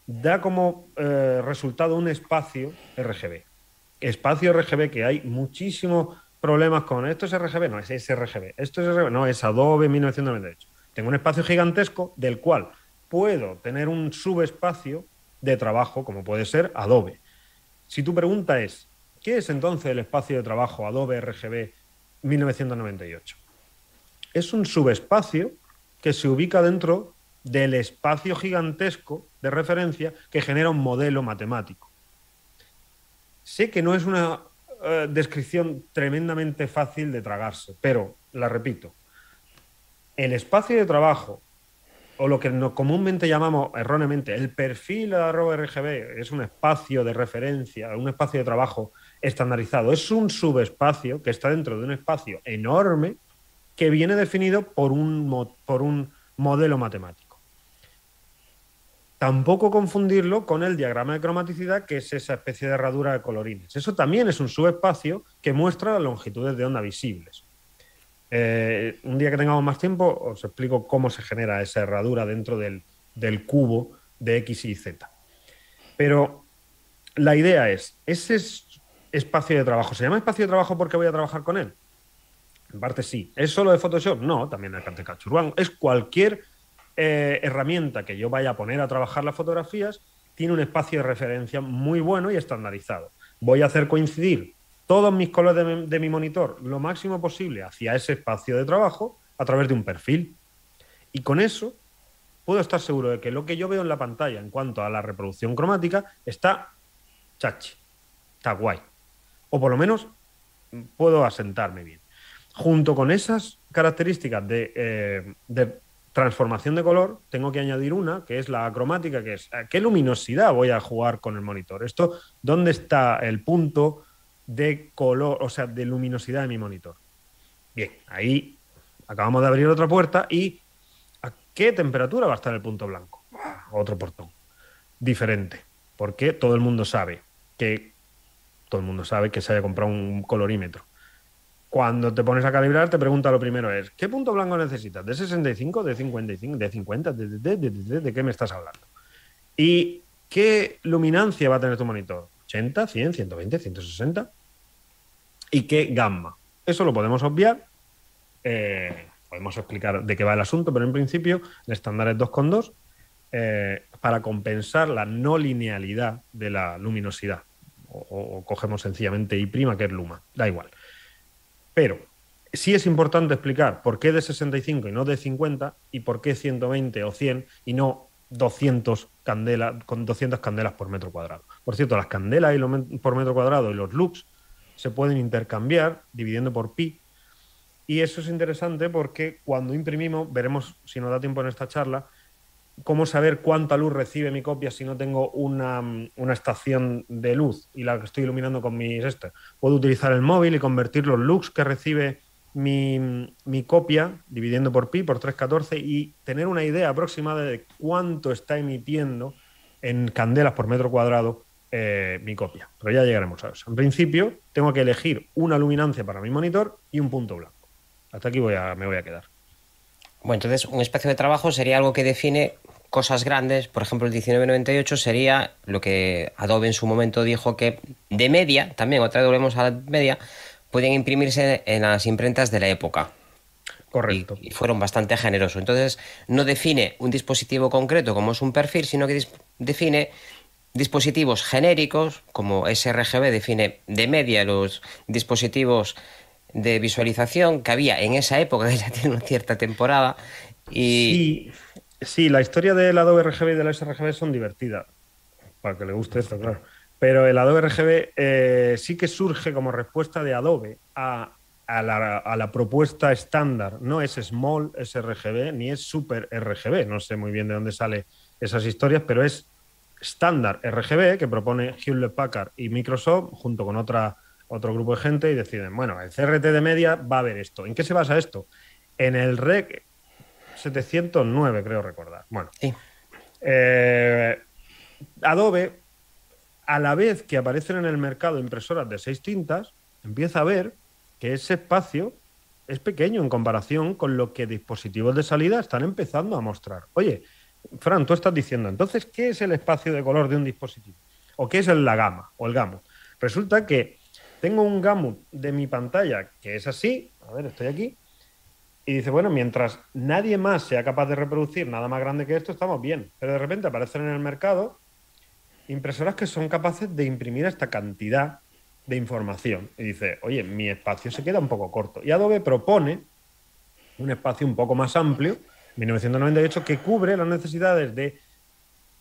da como eh, resultado un espacio RGB. Espacio RGB que hay muchísimo problemas con esto es RGB, no, es sRGB, esto es RGB, no, es Adobe 1998. Tengo un espacio gigantesco del cual puedo tener un subespacio de trabajo, como puede ser Adobe. Si tu pregunta es, ¿qué es entonces el espacio de trabajo Adobe RGB 1998? Es un subespacio que se ubica dentro del espacio gigantesco de referencia que genera un modelo matemático. Sé que no es una eh, descripción tremendamente fácil de tragarse, pero la repito. El espacio de trabajo, o lo que comúnmente llamamos erróneamente el perfil RGB, es un espacio de referencia, un espacio de trabajo estandarizado. Es un subespacio que está dentro de un espacio enorme que viene definido por un, por un modelo matemático. Tampoco confundirlo con el diagrama de cromaticidad, que es esa especie de herradura de colorines. Eso también es un subespacio que muestra las longitudes de onda visibles. Eh, un día que tengamos más tiempo, os explico cómo se genera esa herradura dentro del, del cubo de X y Z. Pero la idea es, ese espacio de trabajo, ¿se llama espacio de trabajo porque voy a trabajar con él? En parte sí. ¿Es solo de Photoshop? No, también de Camtasia Es cualquier eh, herramienta que yo vaya a poner a trabajar las fotografías tiene un espacio de referencia muy bueno y estandarizado. Voy a hacer coincidir todos mis colores de mi, monitor lo máximo posible hacia ese espacio de trabajo a través de un perfil. Y con eso puedo estar seguro de que lo que yo veo en la pantalla en cuanto a la reproducción cromática está chachi, está guay. O por lo menos puedo asentarme bien. Junto con esas características de, eh, de transformación de color, tengo que añadir una, que es la cromática, que es qué luminosidad voy a jugar con el monitor. Esto, ¿dónde está el punto de color, o sea, de luminosidad de mi monitor? Bien, ahí acabamos de abrir otra puerta y ¿a qué temperatura va a estar el punto blanco? Otro portón. Diferente, porque todo el mundo sabe que todo el mundo sabe que se haya comprado un colorímetro cuando te pones a calibrar, te pregunta lo primero es, ¿qué punto blanco necesitas? ¿De 65, de 55, de 50? ¿De, de, de, qué me estás hablando? ¿Y qué luminancia va a tener tu monitor? ¿80, 100, 120, 160? ¿Y qué gamma? Eso lo podemos obviar. Eh, podemos explicar de qué va el asunto, pero en principio el estándar es 2,2 eh, para compensar la no linealidad de la luminosidad. O, o, cogemos sencillamente I', que es luma. Da igual. Pero sí es importante explicar por qué de 65 y no de 50 y por qué 120 o 100 y no 200 candelas con 200 candelas por metro cuadrado. Por cierto, las candelas por metro cuadrado y los lux se pueden intercambiar dividiendo por pi. Y eso es interesante porque cuando imprimimos, veremos si nos da tiempo en esta charla, cómo saber cuánta luz recibe mi copia si no tengo una, estación de luz y la que estoy iluminando con mis este. Puedo utilizar el móvil y convertir los lux que recibe mi, copia, dividiendo por pi, por 314, y tener una idea aproximada de cuánto está emitiendo en candelas por metro cuadrado eh, mi copia. Pero ya llegaremos a eso. En principio, tengo que elegir una luminancia para mi monitor y un punto blanco. Hasta aquí voy a, me voy a quedar. Bueno, entonces un espacio de trabajo sería algo que define cosas grandes, por ejemplo el 1998 sería lo que Adobe en su momento dijo que de media, también otra vez volvemos a la media, pueden imprimirse en las imprentas de la época. Correcto. Y, fueron bastante generosos. Entonces no define un dispositivo concreto como es un perfil, sino que define dispositivos genéricos, como sRGB define de media los dispositivos de visualización que había en esa época, que ya <laughs> tiene una cierta temporada. Y... Sí, la historia del Adobe RGB y del sRGB son divertidas, para que le guste esto, claro. Pero el Adobe RGB eh, sí que surge como respuesta de Adobe a, la, propuesta estándar. No es Small sRGB ni es Super RGB. No sé muy bien de dónde salen esas historias, pero es estándar RGB que propone Hewlett Packard y Microsoft junto con otra, otro grupo de gente y deciden, bueno, el CRT de media va a haber esto. ¿En qué se basa esto? En el REC 709, creo recordar. Bueno. Eh, Adobe, a la vez que aparecen en el mercado impresoras de seis tintas, empieza a ver que ese espacio es pequeño en comparación con lo que dispositivos de salida están empezando a mostrar. Oye, Fran, tú estás diciendo, entonces, ¿qué es el espacio de color de un dispositivo? ¿O qué es la gama o el gamo? Resulta que Tengo un gamut de mi pantalla que es así, a ver, estoy aquí, y dice, bueno, mientras nadie más sea capaz de reproducir nada más grande que esto, estamos bien. Pero de repente aparecen en el mercado impresoras que son capaces de imprimir esta cantidad de información. Y dice, oye, mi espacio se queda un poco corto. Y Adobe propone un espacio un poco más amplio, 1998, que cubre las necesidades de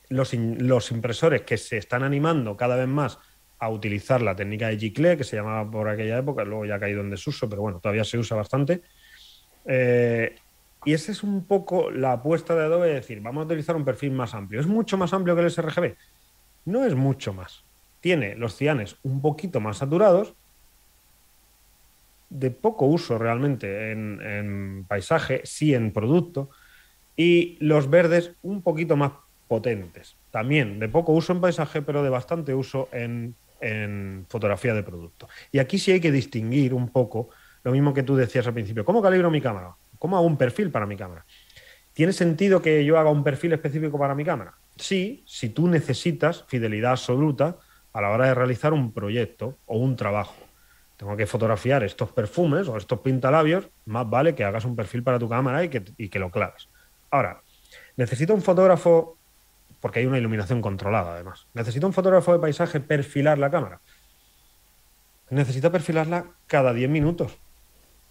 los, los impresores que se están animando cada vez más a utilizar la técnica de Gicle, que se llamaba por aquella época, luego ya ha caído en desuso, pero bueno, todavía se usa bastante eh, y esa es un poco la apuesta de Adobe de decir, vamos a utilizar un perfil más amplio. ¿Es mucho más amplio que el sRGB? No es mucho más. Tiene los cianes un poquito más saturados, de poco uso realmente en, paisaje, sí en producto, y los verdes un poquito más potentes. También de poco uso en paisaje, pero de bastante uso en, en fotografía de producto. Y aquí sí hay que distinguir un poco lo mismo que tú decías al principio. ¿Cómo calibro mi cámara? ¿Cómo hago un perfil para mi cámara? ¿Tiene sentido que yo haga un perfil específico para mi cámara? Sí, si tú necesitas fidelidad absoluta a la hora de realizar un proyecto o un trabajo. Tengo que fotografiar estos perfumes o estos pintalabios, más vale que hagas un perfil para tu cámara y que, y que lo claves. Ahora, necesito un fotógrafo, porque hay una iluminación controlada además, necesito un fotógrafo de paisaje perfilar la cámara. Necesito perfilarla cada 10 minutos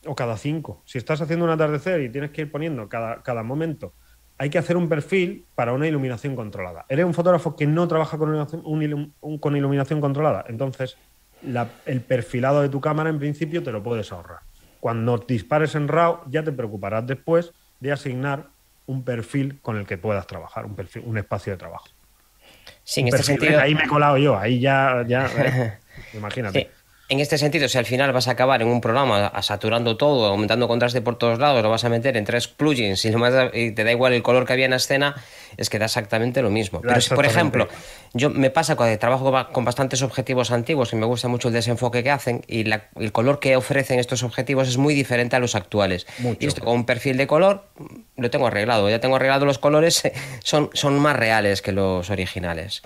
o cada cinco. Si estás haciendo un atardecer y tienes que ir poniendo cada, cada momento, hay que hacer un perfil para una iluminación controlada. Eres un fotógrafo que no trabaja con iluminación controlada, entonces el perfilado de tu cámara en principio te lo puedes ahorrar. Cuando dispares en RAW ya te preocuparás después de asignar un perfil con el que puedas trabajar, un, perfil, un espacio de trabajo. Sí, en este sentido... Ahí me he colado yo, ahí ya... ya ¿eh? <laughs> Imagínate. En este sentido, si al final vas a acabar en un programa saturando todo, aumentando contraste por todos lados, lo vas a meter en tres plugins y, y te da igual el color que había en la escena, es que da exactamente lo mismo. Pero si, por ejemplo, yo me pasa cuando trabajo con bastantes objetivos antiguos y me gusta mucho el desenfoque que hacen y el color que ofrecen estos objetivos es muy diferente a los actuales. Y esto con un perfil de color lo tengo arreglado, ya tengo arreglado los colores, <laughs> son, son más reales que los originales.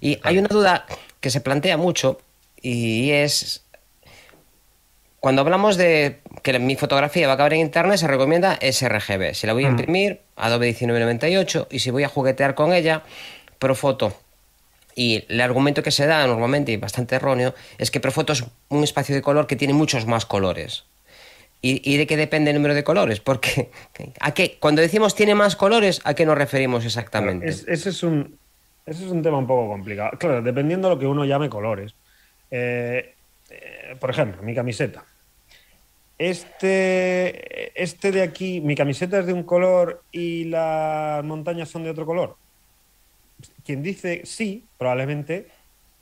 Y hay una duda que se plantea mucho y es cuando hablamos de que mi fotografía va a acabar en internet, se recomienda sRGB. Si la voy a mm. imprimir, Adobe 1998, y si voy a juguetear con ella, Profoto. Y el argumento que se da normalmente, y bastante erróneo, es que Profoto es un espacio de color que tiene muchos más colores. ¿Y, de qué depende el número de colores? Porque ¿a qué? cuando decimos tiene más colores, ¿a qué nos referimos exactamente? ese, es un, ese es un tema un poco complicado. Claro, dependiendo de lo que uno llame colores. Eh, eh, por ejemplo, mi camiseta este, este de aquí, mi camiseta es de un color y las montañas son de otro color. Quien dice sí, probablemente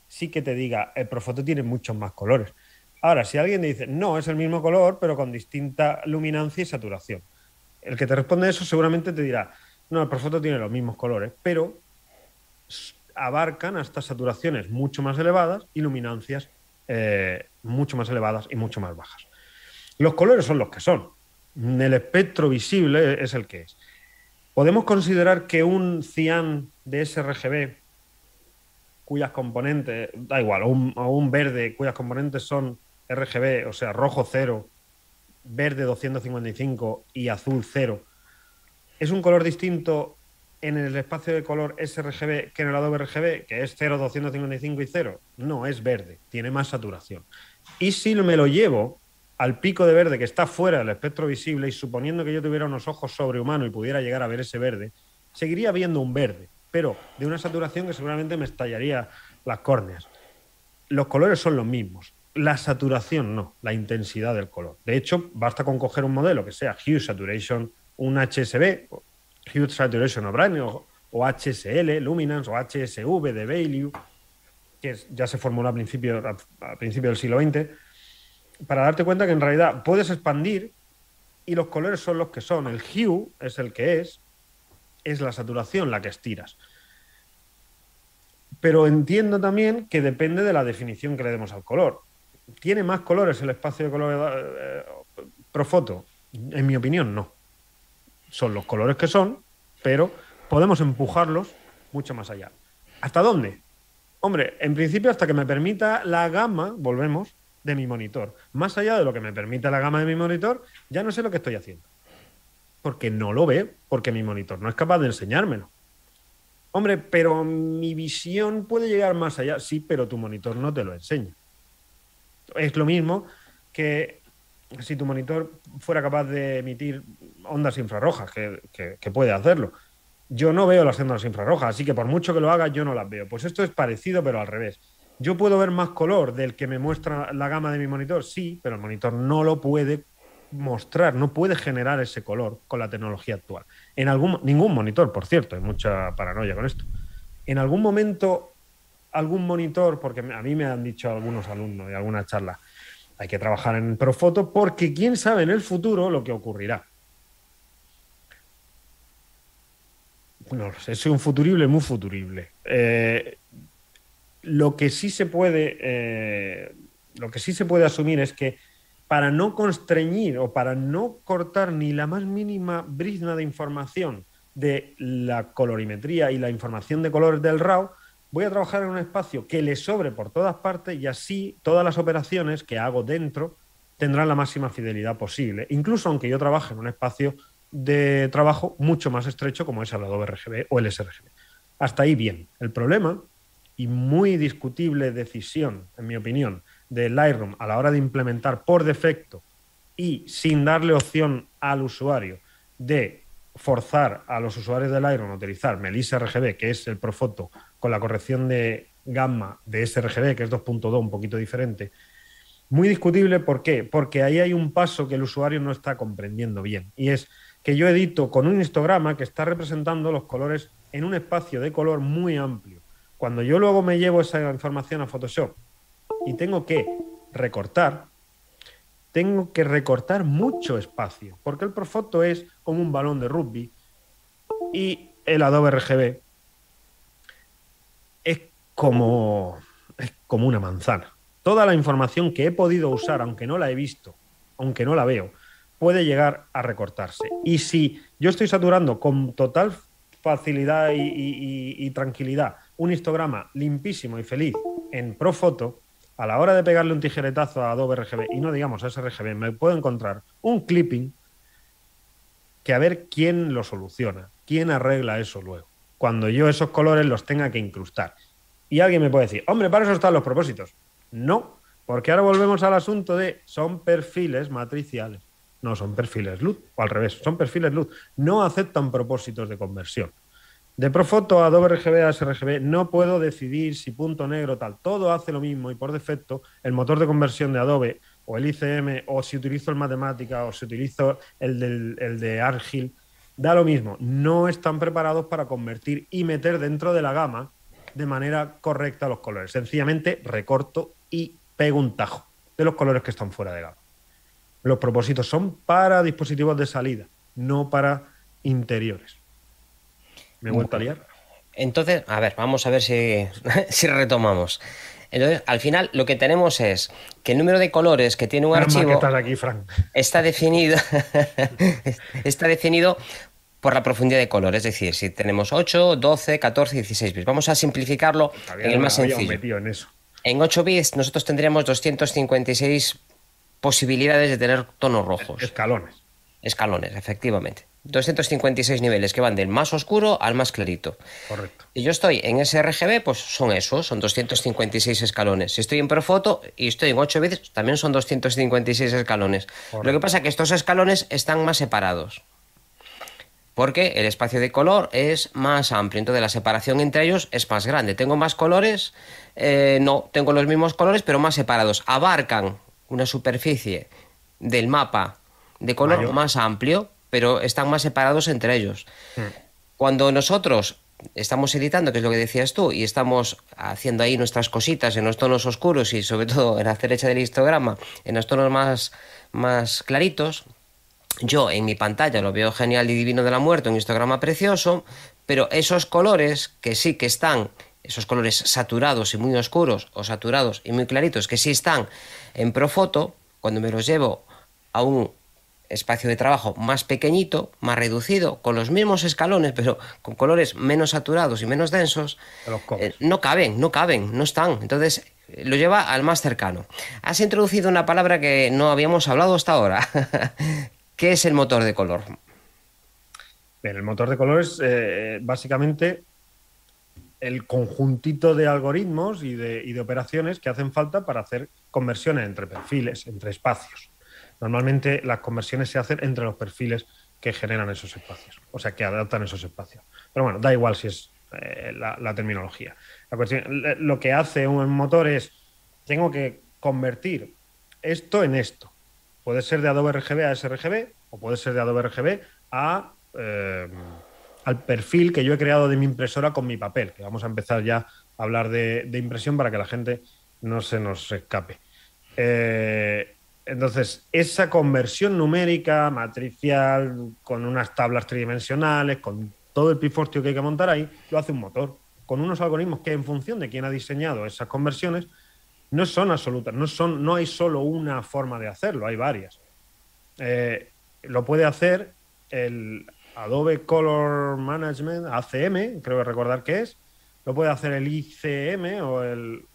sí que te diga, el Profoto tiene muchos más colores. Ahora, si alguien dice, no, es el mismo color, pero con distinta luminancia y saturación. El que te responde eso seguramente te dirá, no, el Profoto tiene los mismos colores, pero abarcan hasta saturaciones mucho más elevadas y luminancias eh, mucho más elevadas y mucho más bajas. Los colores son los que son. El espectro visible es el que es. Podemos considerar que un cian de sRGB, cuyas componentes, da igual, o un, verde cuyas componentes son RGB, o sea, rojo 0, verde 255 y azul 0, es un color distinto en el espacio de color sRGB que en el Adobe RGB, que es 0, 255 y 0. No, es verde, tiene más saturación. Y si me lo llevo al pico de verde que está fuera del espectro visible y suponiendo que yo tuviera unos ojos sobrehumanos y pudiera llegar a ver ese verde, seguiría viendo un verde, pero de una saturación que seguramente me estallaría las córneas. Los colores son los mismos, la saturación no, la intensidad del color. De hecho, basta con coger un modelo que sea Hue Saturation, un HSB, Hue Saturation O'Brien o, HSL, Luminance o HSV de Value, que ya se formuló a principio, a principio del siglo XX para darte cuenta que en realidad puedes expandir y los colores son los que son. El hue es el que es, es la saturación la que estiras. Pero entiendo también que depende de la definición que le demos al color. ¿Tiene más colores el espacio de color eh, Profoto? En mi opinión, no. Son los colores que son, pero podemos empujarlos mucho más allá. ¿Hasta dónde? Hombre, en principio hasta que me permita la gama, volvemos, de mi monitor. Más allá de lo que me permite la gama de mi monitor, ya no sé lo que estoy haciendo. Porque no lo veo, porque mi monitor no es capaz de enseñármelo. Hombre, pero mi visión puede llegar más allá. Sí, pero tu monitor no te lo enseña. Es lo mismo que si tu monitor fuera capaz de emitir ondas infrarrojas, que, puede hacerlo. Yo no veo las ondas infrarrojas, así que por mucho que lo haga, yo no las veo. Pues esto es parecido, pero al revés. ¿Yo puedo ver más color del que me muestra la gama de mi monitor? Sí, pero el monitor no lo puede mostrar, no puede generar ese color con la tecnología actual. En algún, ningún monitor, por cierto, hay mucha paranoia con esto. En algún momento, algún monitor, porque a mí me han dicho algunos alumnos de alguna charla, hay que trabajar en Profoto porque quién sabe en el futuro lo que ocurrirá. No es un futurible muy futurible. Eh, lo que sí se puede, eh, lo que sí se puede asumir es que para no constreñir o para no cortar ni la más mínima brizna de información de la colorimetría y la información de colores del RAW, voy a trabajar en un espacio que le sobre por todas partes y así todas las operaciones que hago dentro tendrán la máxima fidelidad posible, incluso aunque yo trabaje en un espacio de trabajo mucho más estrecho como es el Adobe RGB o el sRGB. Hasta ahí bien. El problema y muy discutible decisión, en mi opinión, de Lightroom a la hora de implementar por defecto y sin darle opción al usuario de forzar a los usuarios de Lightroom a utilizar Melissa RGB, que es el Profoto, con la corrección de gamma de sRGB, que es 2.2, un poquito diferente. Muy discutible, ¿por qué? Porque ahí hay un paso que el usuario no está comprendiendo bien, y es que yo edito con un histograma que está representando los colores en un espacio de color muy amplio. Cuando yo luego me llevo esa información a Photoshop y tengo que recortar, tengo que recortar mucho espacio, porque el Profoto es como un balón de rugby y el Adobe RGB como, como una manzana. Toda la información que he podido usar, aunque no la he visto, aunque no la veo, puede llegar a recortarse. Y si yo estoy saturando con total facilidad y, tranquilidad un histograma limpísimo y feliz en Profoto, a la hora de pegarle un tijeretazo a Adobe RGB, y no digamos a sRGB, me puedo encontrar un clipping que a ver quién lo soluciona, quién arregla eso luego, cuando yo esos colores los tenga que incrustar. Y alguien me puede decir, hombre, para eso están los propósitos. No, porque ahora volvemos al asunto de son perfiles matriciales. No son perfiles luz, o al revés, son perfiles luz. No aceptan propósitos de conversión. De Profoto a Adobe RGB a sRGB no puedo decidir si punto negro tal. Todo hace lo mismo y por defecto el motor de conversión de Adobe o el ICM o si utilizo el Matemática o si utilizo el, el de Argil, da lo mismo. No están preparados para convertir y meter dentro de la gama de manera correcta los colores. Sencillamente recorto y pego un tajo de los colores que están fuera de gama. Los propósitos son para dispositivos de salida, no para interiores. ¿Me he vuelto a liar? Entonces, a ver, vamos a ver si, <laughs> si retomamos. Entonces, al final lo que tenemos es que el número de colores que tiene un archivo aquí, Frank. está definido <laughs> está definido por la profundidad de color, es decir, si tenemos 8, 12, 14, 16 bits. Vamos a simplificarlo en el más sencillo. En, eso. en 8 bits nosotros tendríamos 256 posibilidades de tener tonos rojos. Escalones. Escalones, efectivamente. 256 niveles que van del más oscuro al más clarito. Correcto. Y yo estoy en sRGB, pues son esos, son 256 escalones. Si estoy en Profoto y estoy en 8 bits, también son 256 escalones. Lo que pasa es que estos escalones están más separados. Porque el espacio de color es más amplio, entonces la separación entre ellos es más grande. Tengo más colores, eh, no, tengo los mismos colores, pero más separados. Abarcan una superficie del mapa de color más amplio, pero están más separados entre ellos. Hmm. Cuando nosotros estamos editando, que es lo que decías tú, y estamos haciendo ahí nuestras cositas en los tonos oscuros y sobre todo en la derecha del histograma, en los tonos más, más claritos, yo en mi pantalla lo veo genial y divino de la muerte, un histograma precioso, pero esos colores que sí que están esos colores saturados y muy oscuros o saturados y muy claritos que sí están en Profoto, cuando me los llevo a un espacio de trabajo más pequeñito, más reducido, con los mismos escalones, pero con colores menos saturados y menos densos, eh, no caben, no caben, no están. Entonces, lo lleva al más cercano. Has introducido una palabra que no habíamos hablado hasta ahora. <laughs> ¿Qué es el motor de color? Bien, el motor de color es eh, básicamente el conjuntito de algoritmos y de, operaciones que hacen falta para hacer conversiones entre perfiles, entre espacios. Normalmente las conversiones se hacen entre los perfiles que generan esos espacios, o sea, que adaptan esos espacios. Pero bueno, da igual si es eh, la, la, terminología. La cuestión, lo que hace un motor es, tengo que convertir esto en esto. Puede ser de Adobe RGB a sRGB o puede ser de Adobe RGB a... Eh, al perfil que yo he creado de mi impresora con mi papel, que vamos a empezar ya a hablar de, impresión para que la gente no se nos escape. Eh, entonces, esa conversión numérica, matricial, con unas tablas tridimensionales, con todo el pifortio que hay que montar ahí, lo hace un motor, con unos algoritmos que en función de quién ha diseñado esas conversiones, no son absolutas, no, son, no hay solo una forma de hacerlo, hay varias. Eh, lo puede hacer el Adobe Color Management, ACM, creo que recordar que es, lo puede hacer el ICM o el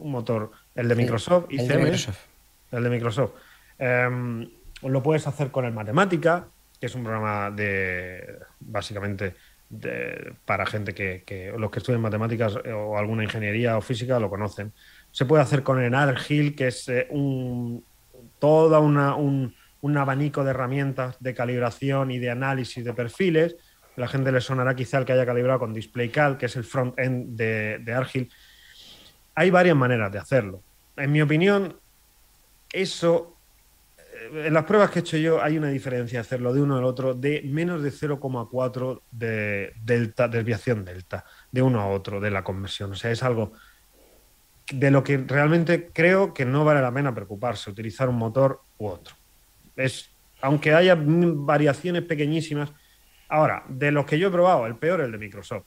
un motor, el de Microsoft, ICM, el de Microsoft. El de Microsoft. Um, lo puedes hacer con el Matemática, que es un programa de básicamente para gente que, que, los que estudian matemáticas o alguna ingeniería o física lo conocen. Se puede hacer con el Argil, que es eh, un, un, un abanico de herramientas de calibración y de análisis de perfiles. La gente le sonará quizá el que haya calibrado con DisplayCal, que es el front-end de, de, Argil. Hay varias maneras de hacerlo. En mi opinión, eso, en las pruebas que he hecho yo, hay una diferencia hacerlo de uno al otro de menos de 0,4 de delta, desviación delta, de uno a otro de la conversión. O sea, es algo de lo que realmente creo que no vale la pena preocuparse, utilizar un motor u otro es, aunque haya variaciones pequeñísimas. Ahora, de los que yo he probado, el peor es el de Microsoft.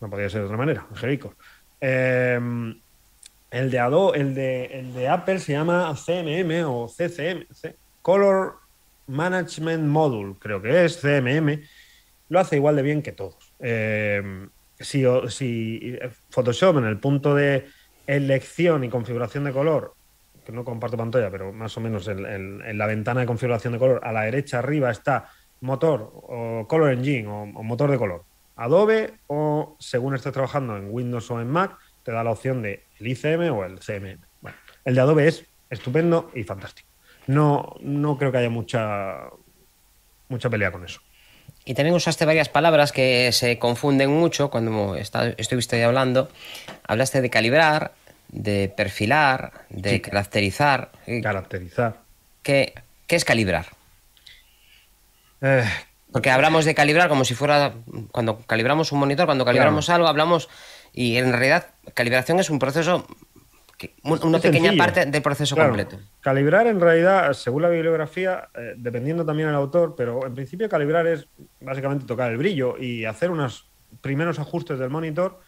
No podría ser de otra manera, Angelico. Eh, el de Adobe, el de, el de Apple se llama CMM o CCM, Color Management Module, creo que es CMM. Lo hace igual de bien que todos. Eh, si, si Photoshop en el punto de elección y configuración de color que no comparto pantalla, pero más o menos en, en, en, la ventana de configuración de color, a la derecha arriba está motor o Color Engine o, o, motor de color. Adobe o según estés trabajando en Windows o en Mac, te da la opción de el ICM o el CMM. Bueno, el de Adobe es estupendo y fantástico. No, no creo que haya mucha, mucha pelea con eso. Y también usaste varias palabras que se confunden mucho cuando está, estuviste hablando. Hablaste de calibrar, de perfilar, de sí. caracterizar. Caracterizar. ¿Qué, ¿Qué, es calibrar? Eh, Porque hablamos de calibrar como si fuera cuando calibramos un monitor, cuando calibramos claro. algo, hablamos y en realidad calibración es un proceso, que, una es pequeña sencillo. parte del proceso claro. completo. Calibrar en realidad, según la bibliografía, eh, dependiendo también del autor, pero en principio calibrar es básicamente tocar el brillo y hacer unos primeros ajustes del monitor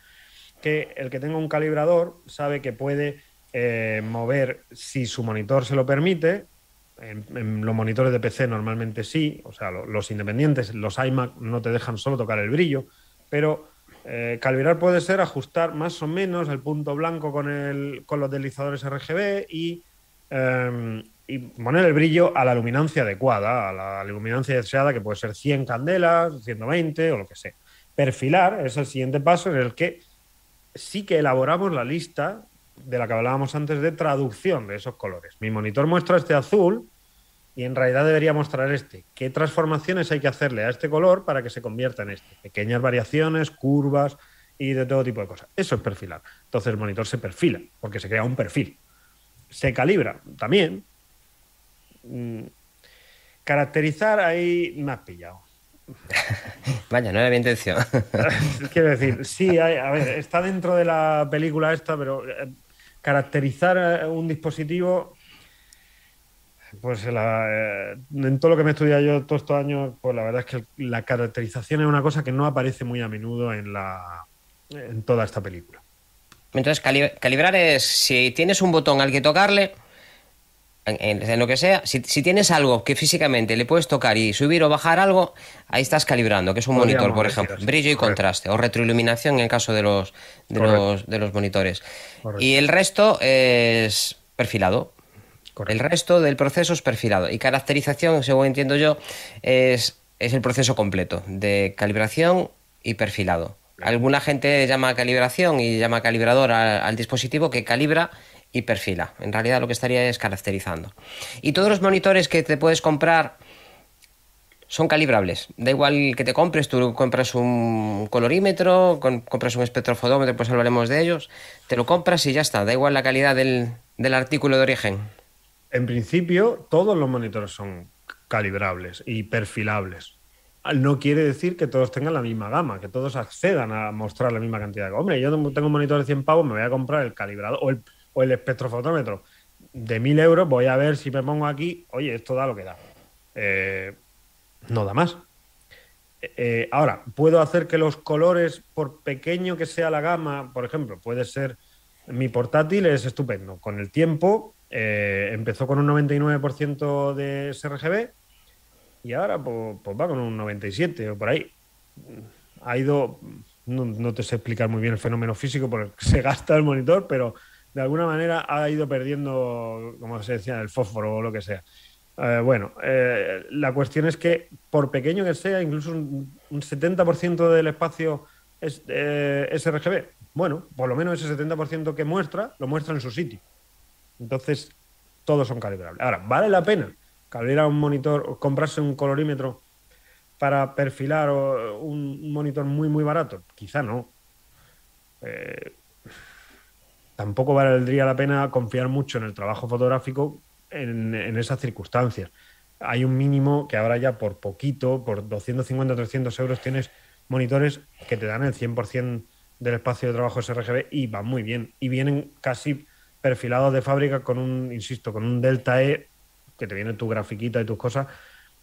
que el que tenga un calibrador sabe que puede eh, mover, si su monitor se lo permite, en, en, los monitores de PC normalmente sí, o sea, lo, los independientes, los iMac no te dejan solo tocar el brillo, pero eh, calibrar puede ser ajustar más o menos el punto blanco con, el, con los deslizadores RGB y, eh, y, poner el brillo a la luminancia adecuada, a la luminancia deseada, que puede ser 100 candelas, 120 o lo que sea. Perfilar es el siguiente paso en el que sí que elaboramos la lista de la que hablábamos antes de traducción de esos colores. Mi monitor muestra este azul y en realidad debería mostrar este. ¿Qué transformaciones hay que hacerle a este color para que se convierta en este? Pequeñas variaciones, curvas y de todo tipo de cosas. Eso es perfilar. Entonces el monitor se perfila porque se crea un perfil. Se calibra también. Mm, caracterizar ahí me has pillado. <laughs> Vaya, no era mi intención. <laughs> Quiero decir, sí, hay, a ver, está dentro de la película esta, pero eh, caracterizar un dispositivo, pues la, eh, en todo lo que me he estudiado yo todos estos años, pues la verdad es que la caracterización es una cosa que no aparece muy a menudo en, la, en toda esta película. Entonces, calibrar es, si tienes un botón al que tocarle, en, lo que sea, si, tienes algo que físicamente le puedes tocar y subir o bajar algo, ahí estás calibrando, que es un monitor, por ejemplo, brillo y contraste, o retroiluminación en el caso de los, de los, de los, monitores. Y el resto es perfilado. El resto del proceso es perfilado. Y caracterización, según entiendo yo, es, es el proceso completo de calibración y perfilado. Alguna gente llama calibración y llama calibrador al dispositivo que calibra y perfila. En realidad lo que estaría es caracterizando. Y todos los monitores que te puedes comprar son calibrables. Da igual que te compres, tú compras un colorímetro, compras un espectrofodómetro, pues hablaremos de ellos, te lo compras y ya está. Da igual la calidad del, del artículo de origen. En principio, todos los monitores son calibrables y perfilables. No quiere decir que todos tengan la misma gama, que todos accedan a mostrar la misma cantidad de... Hombre, yo tengo un monitor de 100 pavos, me voy a comprar el calibrado o el espectrofotómetro de 1000 euros, voy a ver si me pongo aquí, oye, esto da lo que da. Eh, no da más. Eh, ahora, puedo hacer que los colores, por pequeño que sea la gama, por ejemplo, puede ser mi portátil, es estupendo. Con el tiempo, eh, empezó con un 99% de sRGB y ahora pues, va con un 97 o por ahí. Ha ido, no, no, te sé explicar muy bien el fenómeno físico porque se gasta el monitor, pero de alguna manera ha ido perdiendo, como se decía, el fósforo o lo que sea. Eh, bueno, eh, la cuestión es que por pequeño que sea, incluso un, 70% del espacio es sRGB, bueno, por lo menos ese 70% que muestra, lo muestra en su sitio. Entonces, todos son calibrables. Ahora, ¿vale la pena calibrar un monitor, comprarse un colorímetro para perfilar un monitor muy, muy barato? Quizá no tampoco valdría la pena confiar mucho en el trabajo fotográfico en, esas circunstancias. Hay un mínimo que ahora ya por poquito, por 250 o 300 euros, tienes monitores que te dan el 100% del espacio de trabajo sRGB y van muy bien. Y vienen casi perfilados de fábrica con un, insisto, con un Delta E, que te viene tu grafiquita y tus cosas,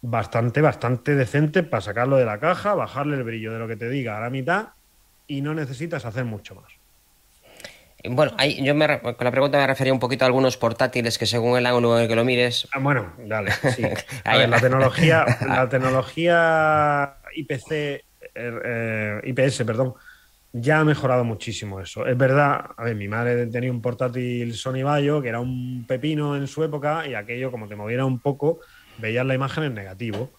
bastante, bastante decente para sacarlo de la caja, bajarle el brillo de lo que te diga a la mitad y no necesitas hacer mucho más. Bueno, ahí yo me, con la pregunta me refería un poquito a algunos portátiles que según el ángulo en el que lo mires. Ah, bueno, dale. Sí. <laughs> A ver, la tecnología, <laughs> la tecnología IPC, er, eh, IPS, perdón, ya ha mejorado muchísimo eso. Es verdad, a ver, mi madre tenía un portátil Sony Vaio que era un pepino en su época y aquello, como te moviera un poco, veías la imagen en negativo,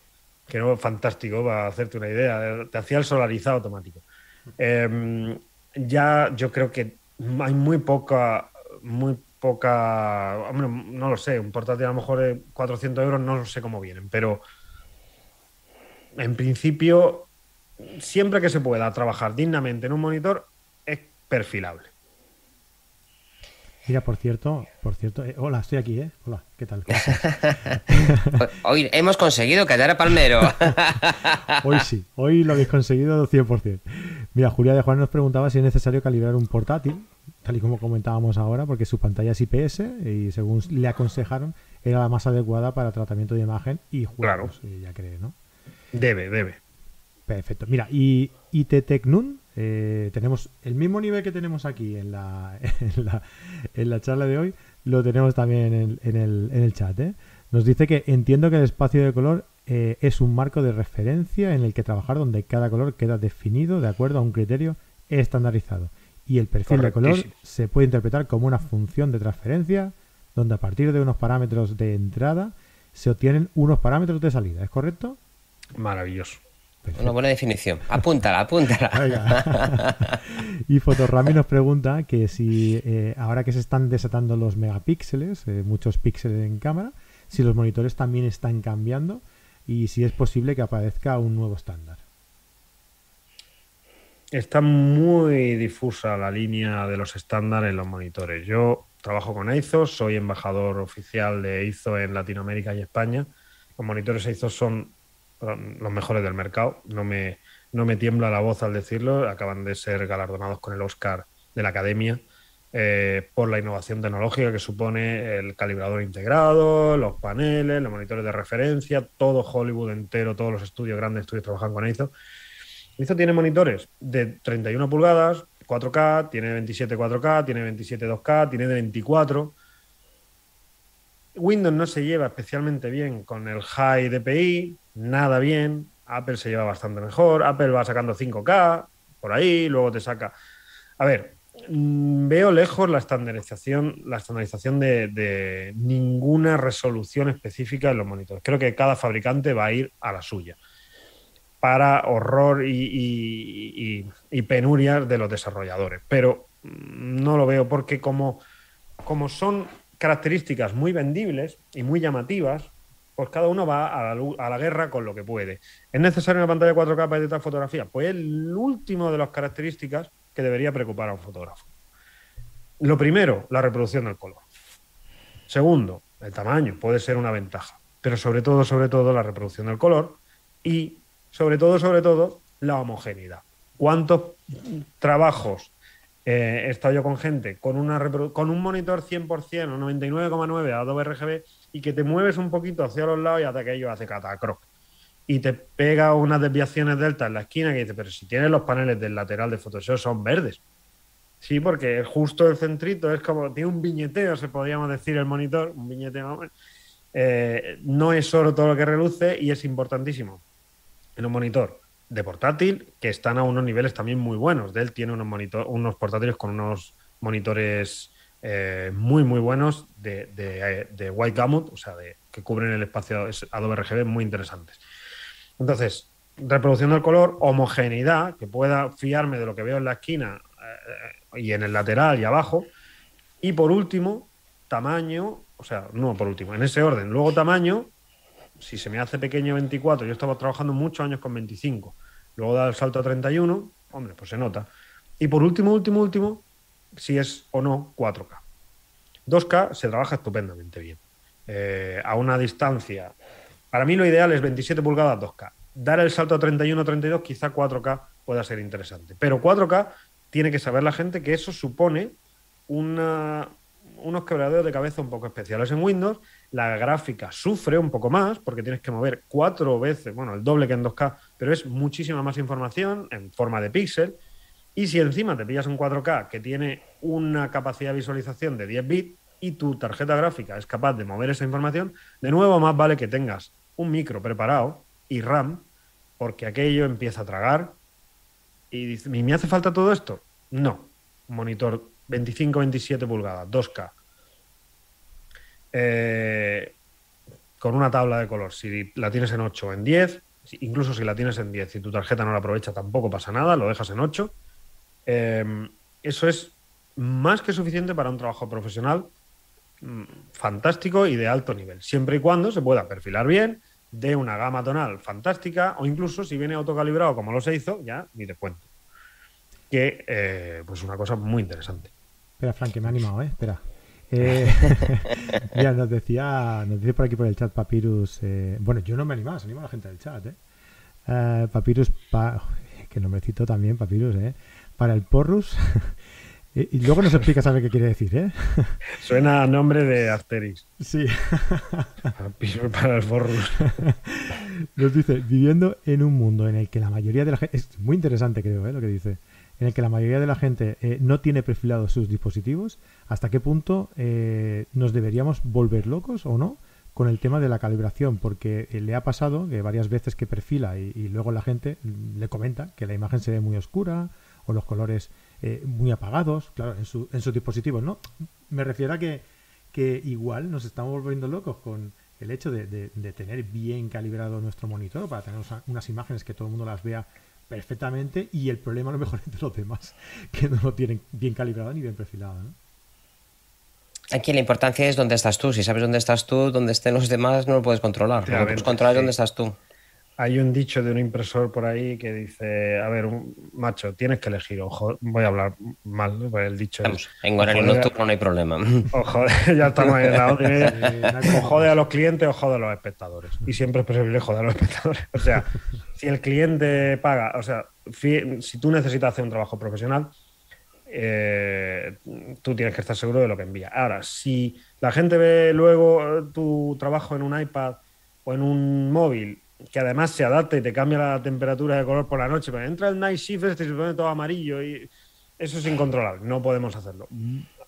que era fantástico para hacerte una idea. Te hacía el solarizado automático. Em, ya yo creo que hay muy poca, muy poca, no lo sé, un portátil a lo mejor de 400 euros, no sé cómo vienen, pero en principio, siempre que se pueda trabajar dignamente en un monitor, es perfilable. Mira, por cierto, por cierto, eh, hola, estoy aquí, ¿eh? Hola, ¿qué tal? <laughs> hoy hemos conseguido callar a Palmero. <laughs> hoy sí, hoy lo habéis conseguido 100%. Mira, Julia de Juan nos preguntaba si es necesario calibrar un portátil tal y como comentábamos ahora, porque su pantalla es IPS y según le aconsejaron era la más adecuada para tratamiento de imagen y juegos, claro. ya cree, ¿no? Debe, debe. Perfecto. Mira, y IT Tecnun, eh, tenemos el mismo nivel que tenemos aquí en la, <laughs> en la, charla de hoy, lo tenemos también en, el, en el, chat. ¿eh? Nos dice que entiendo que el espacio de color eh, es un marco de referencia en el que trabajar donde cada color queda definido de acuerdo a un criterio estandarizado y el perfil de color se puede interpretar como una función de transferencia donde a partir de unos parámetros de entrada se obtienen unos parámetros de salida. ¿Es correcto? Maravilloso. Una buena definición. Apúntala, apúntala. <laughs> y Fotorami nos pregunta que si eh, ahora que se están desatando los megapíxeles, eh, muchos píxeles en cámara, si los monitores también están cambiando y si es posible que aparezca un nuevo estándar. Está muy difusa la línea de los estándares en los monitores. Yo trabajo con EIZO, soy embajador oficial de EIZO en Latinoamérica y España. Los monitores EIZO son los mejores del mercado. No me, no me tiembla la voz al decirlo. Acaban de ser galardonados con el Oscar de la Academia eh, por la innovación tecnológica que supone el calibrador integrado, los paneles, los monitores de referencia, todo Hollywood entero, todos los estudios, grandes estudios trabajan con EIZO. Esto tiene monitores de 31 pulgadas, 4K, tiene 27 4K, tiene 27 2K, tiene de 24. Windows no se lleva especialmente bien con el high DPI, nada bien. Apple se lleva bastante mejor. Apple va sacando 5K por ahí, luego te saca. A ver, mm, veo lejos la estandarización, la estandarización de, ninguna resolución específica en los monitores. Creo que cada fabricante va a ir a la suya para horror y, y penurias de los desarrolladores. Pero mm, no lo veo porque como, como son características muy vendibles y muy llamativas, pues cada uno va a la, guerra con lo que puede. ¿Es necesario una pantalla 4K para editar fotografía? Pues es el último de las características que debería preocupar a un fotógrafo. Lo primero, la reproducción del color. Segundo, el tamaño puede ser una ventaja, pero sobre todo, sobre todo, la reproducción del color y sobre todo, sobre todo, la homogeneidad. ¿Cuántos trabajos eh, he estado yo con gente con, una con un monitor 100% o 99,9 Adobe RGB y que te mueves un poquito hacia los lados y hace que ello hace catacroc. Y te pega unas desviaciones delta en la esquina que dice, pero si tienes los paneles del lateral de Photoshop son verdes. Sí, porque justo el centrito es como, tiene un viñeteo, se podríamos decir, el monitor, un viñeteo. Eh, no es solo todo lo que reluce y es importantísimo en un monitor de portátil que están a unos niveles también muy buenos. Dell tiene unos, unos portátiles con unos monitores eh, muy, muy buenos de, de, White Gamut, o sea, de, que cubren el espacio Adobe RGB muy interesantes. Entonces, reproducción del color, homogeneidad, que pueda fiarme de lo que veo en la esquina eh, y en el lateral y abajo. Y por último, tamaño, o sea, no por último, en ese orden. Luego tamaño, si se me hace pequeño 24, yo estaba trabajando muchos años con 25, luego da el salto a 31, hombre, pues se nota. Y por último, último, último, si es o no 4K. 2K se trabaja estupendamente bien. Eh, a una distancia, para mí lo ideal es 27 pulgadas 2K. Dar el salto a 31 32, quizá 4K pueda ser interesante. Pero 4K tiene que saber la gente que eso supone una, unos quebraderos de cabeza un poco especiales en Windows. La gráfica sufre un poco más porque tienes que mover cuatro veces, bueno, el doble que en 2K, pero es muchísima más información en forma de píxel. Y si encima te pillas un 4K que tiene una capacidad de visualización de 10 bits y tu tarjeta gráfica es capaz de mover esa información, de nuevo más vale que tengas un micro preparado y RAM, porque aquello empieza a tragar. Y dice, ¿me hace falta todo esto? No. Monitor 25-27 pulgadas, 2K. Eh, con una tabla de color. Si la tienes en 8 o en 10, incluso si la tienes en 10 y tu tarjeta no la aprovecha, tampoco pasa nada, lo dejas en 8. Eh, eso es más que suficiente para un trabajo profesional mm, fantástico y de alto nivel, siempre y cuando se pueda perfilar bien, de una gama tonal fantástica o incluso si viene autocalibrado como lo se hizo, ya ni te cuento. Que eh, pues una cosa muy interesante. Espera, Frank, que me ha animado, ¿eh? Espera. Eh, <laughs> ya nos decía, nos dice por aquí por el chat Papyrus. Eh, bueno, yo no me animaba, se anima a la gente del chat, ¿eh? eh Papyrus, pa, que nombrecito también, Papyrus, ¿eh? Para el Porrus. <laughs> y, luego nos explica, sabe qué quiere decir, ¿eh? <laughs> Suena a nombre de Asterix. Sí. Papyrus para el Porrus. Nos dice, viviendo en un mundo en el que la mayoría de la gente. Es muy interesante, creo, ¿eh? Lo que dice en el que la mayoría de la gente eh, no tiene perfilados sus dispositivos, ¿hasta qué punto eh, nos deberíamos volver locos o no con el tema de la calibración? Porque eh, le ha pasado que varias veces que perfila y, luego la gente le comenta que la imagen se ve muy oscura o los colores muy apagados, claro, en su, en su dispositivo, ¿no? Me refiero a que, igual nos estamos volviendo locos con el hecho de tener bien calibrado nuestro monitor para tener unas imágenes que todo el mundo las vea perfectamente y el problema a lo mejor es de los demás, <laughs> que no lo tienen bien calibrado ni bien perfilado. Aquí la importancia es dónde estás tú. Si sabes dónde estás tú, dónde estén los demás, no lo puedes controlar. Lo que puedes controlar es dónde estás tú. Hay un dicho de un impresor por ahí que dice, a ver, un macho, tienes que elegir, ojo, voy a hablar mal, pues el dicho es, En horario nocturno no hay problema. <laughs> Ojo, <laughs> ya estamos en la otra O jode a los clientes o jode a los espectadores. Y siempre es preferible joder a los espectadores. O sea, <laughs> si el cliente paga, o sea, si tú necesitas hacer un trabajo profesional, eh, tú tienes que estar seguro de lo que envía. Ahora, si la gente ve luego tu trabajo en un iPad o en un móvil que además se adapta y te cambia la temperatura de color por la noche, pero entra el night shift este y se pone todo amarillo y eso es incontrolable, no podemos hacerlo.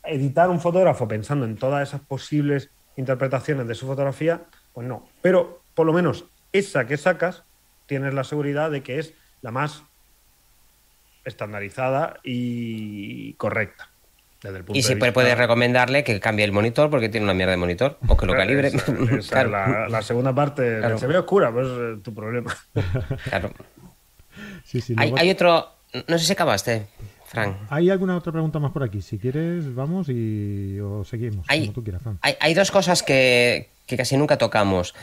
Editar un fotógrafo pensando en todas esas posibles interpretaciones de su fotografía, pues no. Pero por lo menos esa que sacas, tienes la seguridad de que es la más estandarizada y correcta. Desde el punto y siempre puedes recomendarle que cambie el monitor porque tiene una mierda de monitor o que lo calibre. <laughs> la, segunda parte se ve oscura, pues es tu problema. <laughs> claro. hay, otro. No sé si acabaste, Frank. ¿Hay alguna otra pregunta más por aquí? Si quieres, vamos y o seguimos. Hay, como tú quieras, Hay, dos cosas que, que casi nunca tocamos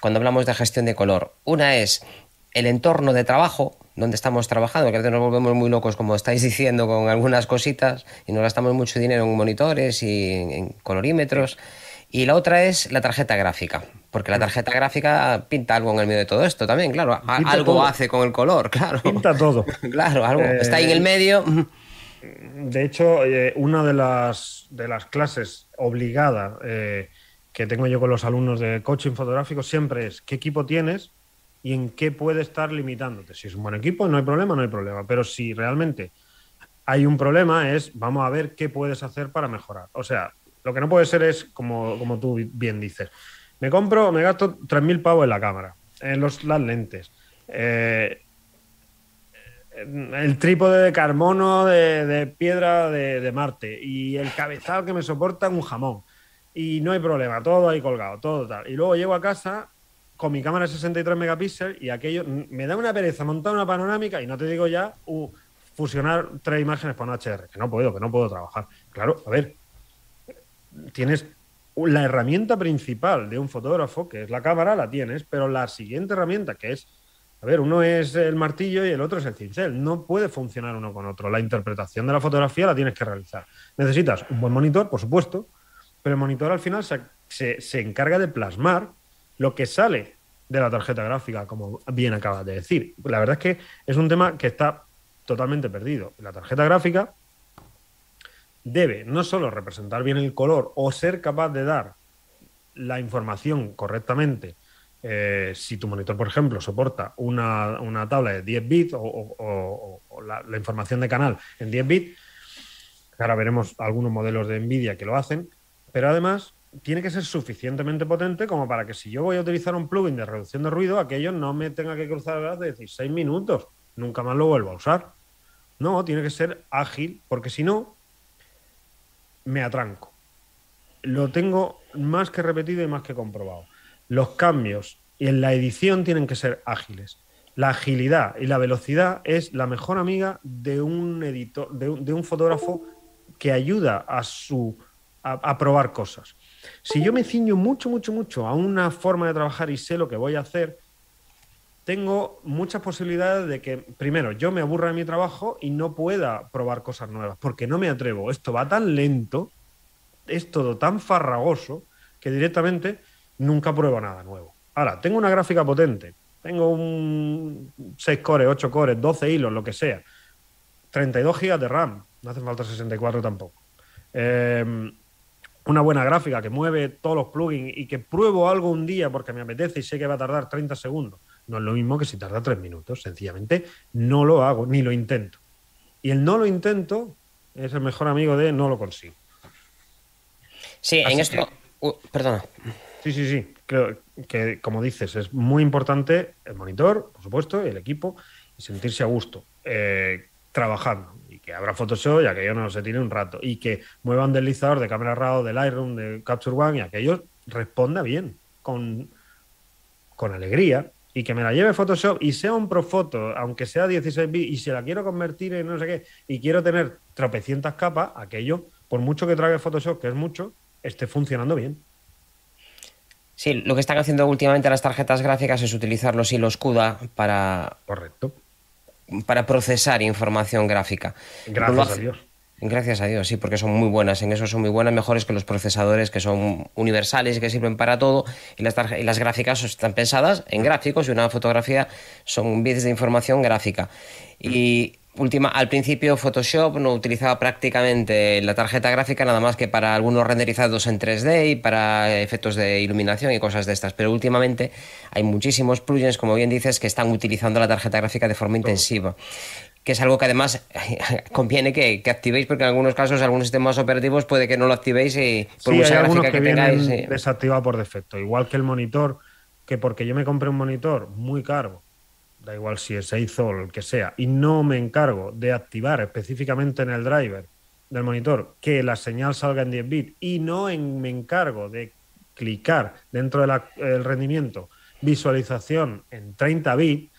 cuando hablamos de gestión de color. Una es el entorno de trabajo, donde estamos trabajando, que a veces nos volvemos muy locos, como estáis <laughs> diciendo, con algunas cositas y nos gastamos mucho dinero en monitores y en colorímetros. Y la otra es la tarjeta gráfica, porque la tarjeta gráfica pinta algo en el medio de todo esto también, claro. algo hace con el color, <laughs> claro. Pinta todo. <laughs> claro, algo. está ahí en el medio. De hecho, eh, una de las, de las clases obligada eh, que tengo yo con los alumnos de coaching fotográfico siempre es qué equipo tienes y en qué puede estar limitándote. Si es un buen equipo, no hay problema, no hay problema. Pero si realmente hay un problema, es vamos a ver qué puedes hacer para mejorar. O sea, lo que no puede ser es, como, como tú bien dices, me compro, me gasto 3.000 pavos en la cámara, en los, las lentes. Eh, el trípode de carbono de, piedra de, de, Marte y el cabezal que me soporta un jamón. Y no hay problema, todo ahí colgado, todo tal. Y luego llego a casa con mi cámara de 63 megapíxeles y aquello me da una pereza montar una panorámica y no te digo ya uh, fusionar tres imágenes por un HDR, que no puedo, que no puedo trabajar. Claro, a ver, tienes la herramienta principal de un fotógrafo, que es la cámara, la tienes, pero la siguiente herramienta, que es, a ver, uno es el martillo y el otro es el cincel. No puede funcionar uno con otro. La interpretación de la fotografía la tienes que realizar. Necesitas un buen monitor, por supuesto, pero el monitor al final se, se encarga de plasmar lo que sale de la tarjeta gráfica, como bien acabas de decir. La verdad es que es un tema que está totalmente perdido. La tarjeta gráfica debe no solo representar bien el color o ser capaz de dar la información correctamente. Eh, si tu monitor, por ejemplo, soporta una, tabla de 10 bits o, la, la, información de canal en 10 bits, ahora veremos algunos modelos de Nvidia que lo hacen, pero además tiene que ser suficientemente potente como para que si yo voy a utilizar un plugin de reducción de ruido, aquello no me tenga que cruzar de 16 minutos. Nunca más lo vuelvo a usar. No, tiene que ser ágil, porque si no, me atranco. Lo tengo más que repetido y más que comprobado. Los cambios en la edición tienen que ser ágiles. La agilidad y la velocidad es la mejor amiga de un editor, de un, fotógrafo que ayuda a su a probar cosas. Si yo me ciño mucho, mucho, mucho a una forma de trabajar y sé lo que voy a hacer, tengo muchas posibilidades de que, primero, yo me aburra de mi trabajo y no pueda probar cosas nuevas, porque no me atrevo. Esto va tan lento, es todo tan farragoso, que directamente nunca pruebo nada nuevo. Ahora, tengo una gráfica potente, tengo un 6 cores, 8 cores, 12 hilos, lo que sea, 32 GB de RAM, no hace falta 64 tampoco. Eh, una buena gráfica que mueve todos los plugins y que pruebo algo un día porque me apetece y sé que va a tardar 30 segundos, no es lo mismo que si tarda 3 minutos. Sencillamente no lo hago, ni lo intento. Y el no lo intento es el mejor amigo de no lo consigo. Sí, en esto. Uh, perdona. Sí, sí, sí. Creo que, como dices, es muy importante el monitor, por supuesto, el equipo y sentirse a gusto eh, trabajando que abra Photoshop y aquello no se tiene un rato. Y que muevan deslizador de cámara RAW, del Lightroom, de Capture One y aquello responda bien, con, con alegría. Y que me la lleve Photoshop y sea un Profoto, aunque sea 16 bits, y se la quiero convertir en no sé qué, y quiero tener tropecientas capas, aquello, por mucho que trague Photoshop, que es mucho, esté funcionando bien. Sí, lo que están haciendo últimamente las tarjetas gráficas es utilizar los hilos CUDA para. Correcto para procesar información gráfica. Gracias a Dios. Gracias a Dios, sí, porque son muy buenas. En eso son muy buenas, mejores que los procesadores que son universales y que sirven para todo. Y las, y las gráficas están pensadas en gráficos y una fotografía son bits de información gráfica. Y última, al principio Photoshop no utilizaba prácticamente la tarjeta gráfica nada más que para algunos renderizados en 3D y para efectos de iluminación y cosas de estas, pero últimamente hay muchísimos plugins, como bien dices, que están utilizando la tarjeta gráfica de forma intensiva. que es algo que además <laughs> conviene que, activéis, porque en algunos casos, algunos sistemas operativos puede que no lo activéis y por sí, mucha gráfica que, tengáis. Eh, desactivado por defecto. Igual que el monitor, que porque yo me compré un monitor muy caro, da igual si es 6 o el que sea, y no me encargo de activar específicamente en el driver del monitor que la señal salga en 10 bits y no me encargo de clicar dentro del rendimiento visualización en 30 bits,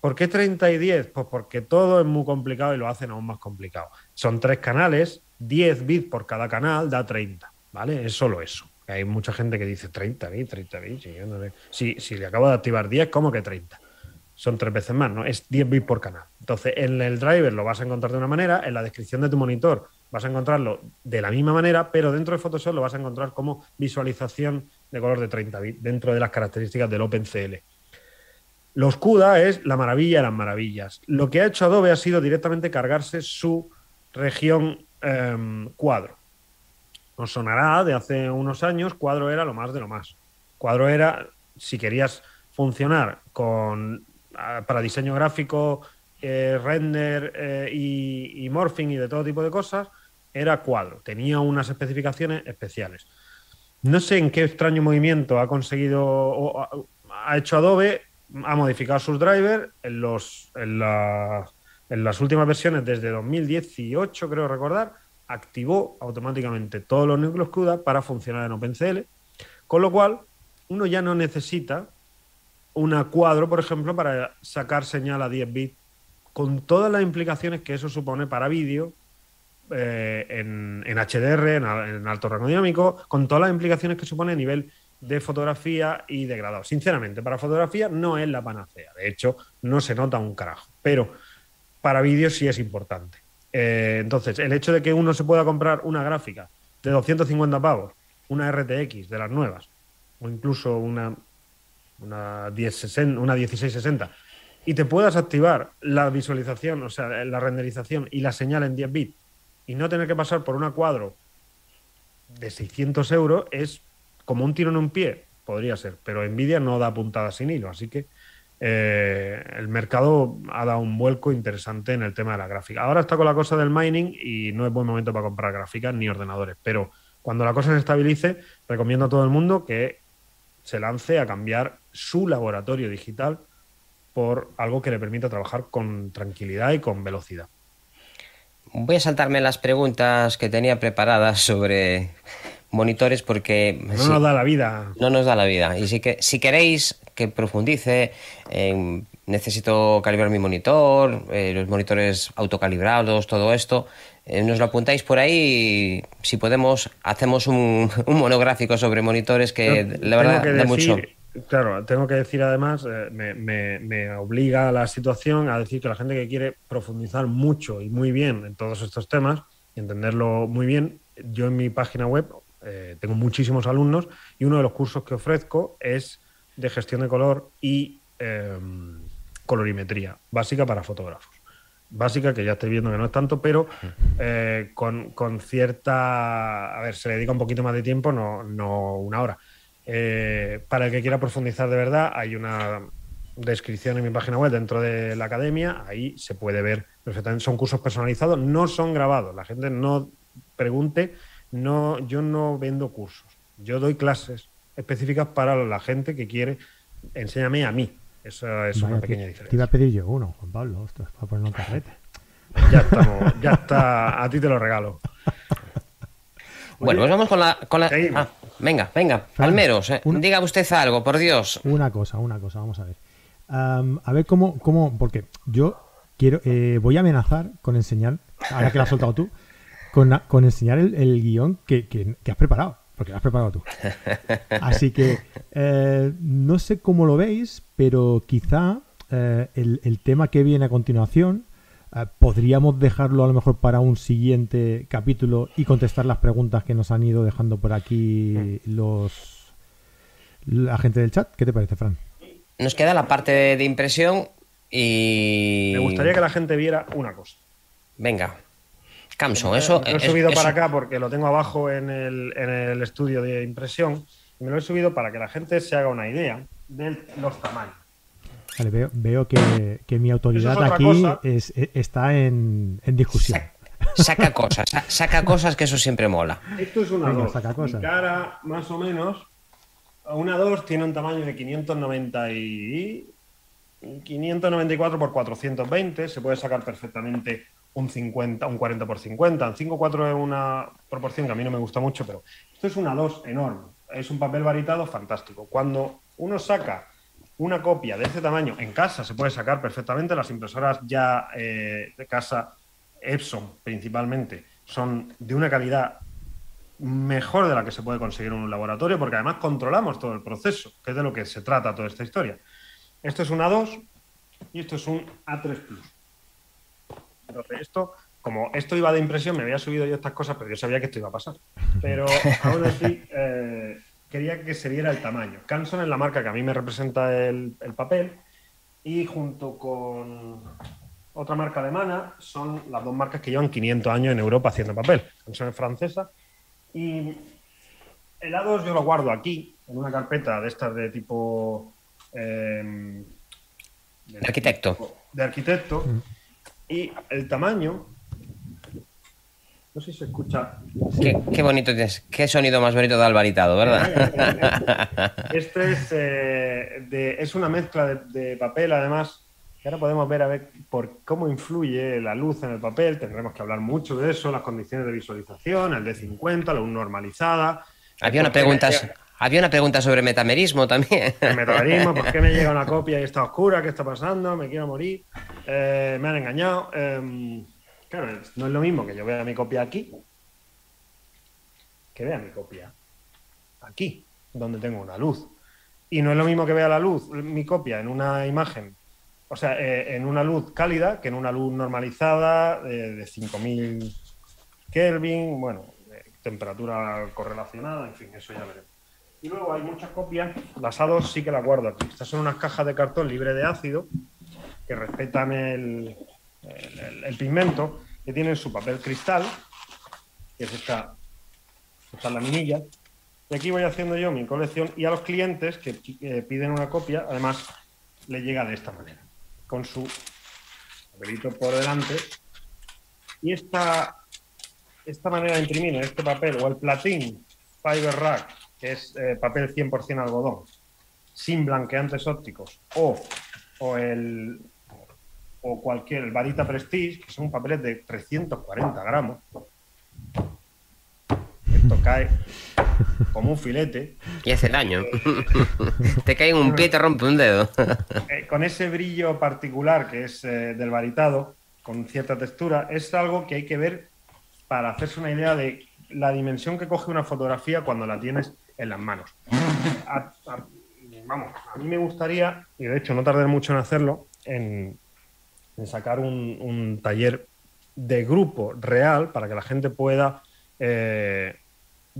¿Por qué 30 y 10? Pues porque todo es muy complicado y lo hacen aún más complicado. Son tres canales, 10 bits por cada canal da 30, ¿vale? Es solo eso. Hay mucha gente que dice 30 bits, 30 bits. si le acabo de activar 10, ¿cómo que 30? Son tres veces más, ¿no? Es 10 bits por canal. Entonces, en el driver lo vas a encontrar de una manera, en la descripción de tu monitor vas a encontrarlo de la misma manera, pero dentro de Photoshop lo vas a encontrar como visualización de color de 30 bits dentro de las características del OpenCL. Los CUDA es la maravilla de las maravillas. Lo que ha hecho Adobe ha sido directamente cargarse su región em, cuadro. Nos sonará de hace unos años, cuadro era lo más de lo más. Cuadro era, si querías funcionar con, para diseño gráfico, eh, render eh, y, morphing y de todo tipo de cosas, era cuadro. Tenía unas especificaciones especiales. No sé en qué extraño movimiento ha conseguido o ha hecho Adobe ha modificado sus drivers en, los, en, las últimas versiones, desde 2018, creo recordar, activó automáticamente todos los núcleos CUDA para funcionar en OpenCL, con lo cual uno ya no necesita una cuadro, por ejemplo, para sacar señal a 10 bits, con todas las implicaciones que eso supone para vídeo, eh, en, HDR, en, en, alto rango dinámico, con todas las implicaciones que supone a nivel de fotografía y degradado. Sinceramente, para fotografía no es la panacea. De hecho, no se nota un carajo. Pero para vídeo sí es importante. Eh, entonces, el hecho de que uno se pueda comprar una gráfica de 250 pavos, una RTX de las nuevas, o incluso una, una, 1060, una 1660, y te puedas activar la visualización, o sea, la renderización y la señal en 10 bits, y no tener que pasar por una cuadro de 600 euros, es como un tiro en un pie, podría ser, pero Nvidia no da puntada sin hilo, así que eh, el mercado ha dado un vuelco interesante en el tema de la gráfica. Ahora está con la cosa del mining y no es buen momento para comprar gráficas ni ordenadores, pero cuando la cosa se estabilice, recomiendo a todo el mundo que se lance a cambiar su laboratorio digital por algo que le permita trabajar con tranquilidad y con velocidad. Voy a saltarme las preguntas que tenía preparadas sobre monitores porque... No nos da la vida. No nos da la vida. Y si, que, si queréis que profundice, necesito calibrar mi monitor, eh, los monitores autocalibrados, todo esto, eh, nos lo apuntáis por ahí y si podemos hacemos un, <laughs> monográfico sobre monitores que la verdad da mucho. Claro, tengo que decir además, eh, me, me, me, obliga a la situación a decir que la gente que quiere profundizar mucho y muy bien en todos estos temas y entenderlo muy bien, yo en mi página web eh, tengo muchísimos alumnos y uno de los cursos que ofrezco es de gestión de color y em, colorimetría, básica para fotógrafos. Básica, que ya estoy viendo que no es tanto, pero eh, con, cierta. A ver, se le dedica un poquito más de tiempo, no, no una hora. Eh, para el que quiera profundizar de verdad, hay una descripción en mi página web dentro de la academia. Ahí se puede ver perfectamente. Son cursos personalizados, no son grabados. La gente no pregunte no, yo no vendo cursos, yo doy clases específicas para la gente que quiere, enséñame a mí. Esa es una pequeña diferencia. Te iba a pedir yo uno, Juan Pablo, ostras, para poner un <laughs> carrete. Ya estamos, ya está, a ti te lo regalo. bueno, pues vamos con la. Con la... Ah, venga, venga, Palmeros, eh, diga usted algo, por Dios. Una cosa, una cosa, vamos a ver. a ver cómo, cómo, porque yo quiero, eh, voy a amenazar con enseñar, ahora que lo has soltado tú, con, enseñar el, guion que, has preparado, porque lo has preparado tú. Así que eh, no sé cómo lo veis, pero quizá eh, el, tema que viene a continuación podríamos dejarlo a lo mejor para un siguiente capítulo y contestar las preguntas que nos han ido dejando por aquí los la gente del chat. ¿Qué te parece, Fran? Nos queda la parte de impresión y... Me gustaría que la gente viera una cosa. Venga. Camson, eso. Me lo he subido para acá porque lo tengo abajo en el, estudio de impresión. Me lo he subido para que la gente se haga una idea de los tamaños. Veo, veo que, que, mi autoridad aquí es, e, está en, en discusión. Saca, cosas, saca cosas que eso siempre mola. Esto es una 2. Saca cosas. cara, más o menos, una 2 tiene un tamaño de 590 y 594 por 420. Se puede sacar perfectamente un 50, un 40 por 50. Un 5-4 es una proporción que a mí no me gusta mucho, pero esto es una 2 enorme. Es un papel varitado fantástico. Cuando uno saca una copia de ese tamaño en casa, se puede sacar perfectamente. Las impresoras ya eh, de casa, Epson principalmente, son de una calidad mejor de la que se puede conseguir en un laboratorio, porque además controlamos todo el proceso, que es de lo que se trata toda esta historia. Esto es un A2 y esto es un A3 Plus. Entonces, esto, como esto iba de impresión, me había subido yo estas cosas, pero yo sabía que esto iba a pasar. Pero aún así, <laughs> eh, quería que se viera el tamaño. Canson es la marca que a mí me representa el, papel y junto con otra marca alemana son las dos marcas que llevan 500 años en Europa haciendo papel. Canson es francesa y el A2 yo lo guardo aquí, en una carpeta de estas de tipo... Em, de arquitecto. De arquitecto. Mm. Y el tamaño no sé si se escucha. Qué, bonito es. Qué sonido más bonito de albaritado, ¿verdad? Este es, eh, es una mezcla de, papel, además, ahora podemos ver a ver por cómo influye la luz en el papel. Tendremos que hablar mucho de eso, las condiciones de visualización, el D50, la luz normalizada. Había una pregunta. Había una pregunta sobre metamerismo también. El metamerismo, ¿por qué me llega una <laughs> copia y está oscura? ¿Qué está pasando? ¿Me quiero morir? Eh, ¿Me han engañado? Em, Claro, no es lo mismo que yo vea mi copia aquí que vea mi copia aquí, donde tengo una luz. Y no es lo mismo que vea la luz, mi copia en una imagen, o sea, eh, en una luz cálida que en una luz normalizada eh, de 5000 Kelvin, bueno, temperatura correlacionada, en fin, eso ya veremos. Y luego hay muchas copias, las A2 sí que las guardo aquí. Estas son unas cajas de cartón libre de ácido que respetan el, el, pigmento, que tiene su papel cristal, que es esta, esta laminilla. Y aquí voy haciendo yo mi colección y a los clientes que piden una copia, además, le llega de esta manera, con su papelito por delante. Y esta, esta manera de imprimir en este papel, o el platín Fiber Rack, que es eh, papel 100% algodón, sin blanqueantes ópticos, o, o el, o cualquier, el Varita Prestige, que son papeles de 340 gramos. Esto cae como un filete. Y hace daño. <laughs> te cae en un pie y te rompe un dedo. <laughs> Eh, con ese brillo particular que es eh, del varitado, con cierta textura, es algo que hay que ver para hacerse una idea de la dimensión que coge una fotografía cuando la tienes en las manos. vamos, a mí me gustaría, y de hecho no tardé mucho en hacerlo, en, en sacar un, taller de grupo real para que la gente pueda eh,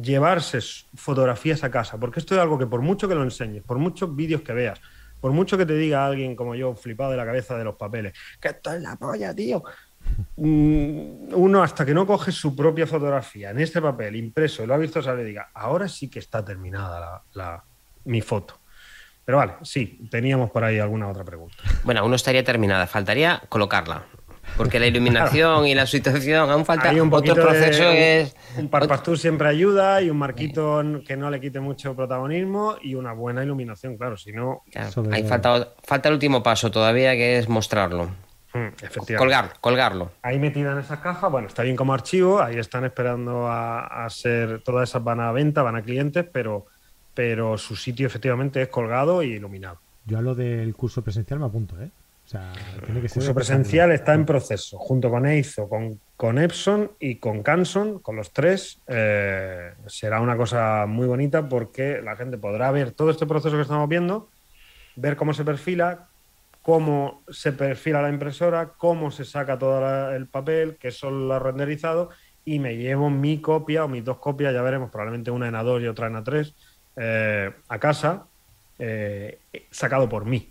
llevarse fotografías a casa, porque esto es algo que por mucho que lo enseñes, por muchos vídeos que veas, por mucho que te diga alguien como yo, flipado de la cabeza de los papeles, que esto es la polla, tío. Mm, uno hasta que no coge su propia fotografía en este papel impreso y lo ha visto, sabe, diga, ahora sí que está terminada mi foto. Pero vale, sí, teníamos por ahí alguna otra pregunta. Bueno, aún no estaría terminada, faltaría colocarla. Porque la <laughs> iluminación y la situación aún falta un otro proceso es. Un parpastur siempre ayuda y un marquito que no le quite mucho protagonismo y una buena iluminación, claro. Si no. Hay falta, falta el último paso todavía que es mostrarlo. Hmm, Colgar, colgarlo. Ahí metida en esa caja, bueno, está bien como archivo, ahí están esperando a, a ser, todas esas van a venta, van a clientes, pero pero su sitio efectivamente es colgado y iluminado. Yo a lo del curso presencial me apunto, ¿eh? O sea, tiene que ser. El curso presencial está en proceso, junto con EIZO, con, con Epson y con Canson, con los tres. Eh, será una cosa muy bonita porque la gente podrá ver todo este proceso que estamos viendo, ver cómo se perfila, cómo se perfila la impresora, cómo se saca todo el papel, que son los renderizados, y me llevo mi copia o mis dos copias, ya veremos, probablemente una en A2 y otra en A3 eh, a casa eh, sacado por mí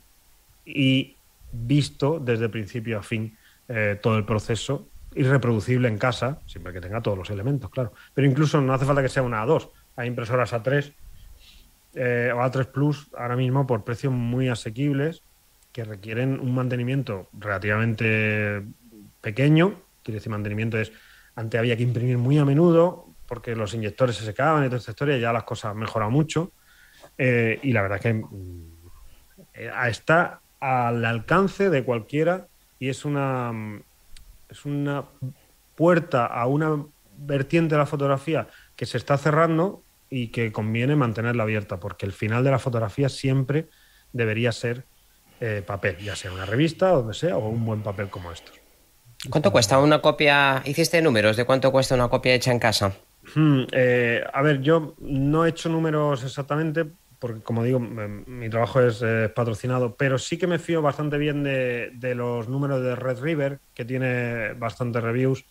y visto desde principio a fin eh, todo el proceso irreproducible en casa, siempre que tenga todos los elementos, claro. Pero incluso no hace falta que sea una A2, hay impresoras A3 o A3 Plus ahora mismo por precios muy asequibles que requieren un mantenimiento relativamente pequeño. Quiere decir, mantenimiento es, antes había que imprimir muy a menudo porque los inyectores se secaban y toda esta historia, ya las cosas han mejorado mucho. Eh, y la verdad es que mm, eh, está al alcance de cualquiera y es una, mm, es una puerta a una vertiente de la fotografía que se está cerrando y que conviene mantenerla abierta, porque el final de la fotografía siempre debería ser eh, papel, ya sea una revista donde sea, o un buen papel como estos. ¿Cuánto cuesta una copia? ¿Hiciste números de cuánto cuesta una copia hecha en casa? Hmm, eh, a ver, yo no he hecho números exactamente, porque como digo, mi trabajo es patrocinado, pero sí que me fío bastante bien de, de, los números de Red River, que tiene bastantes reviews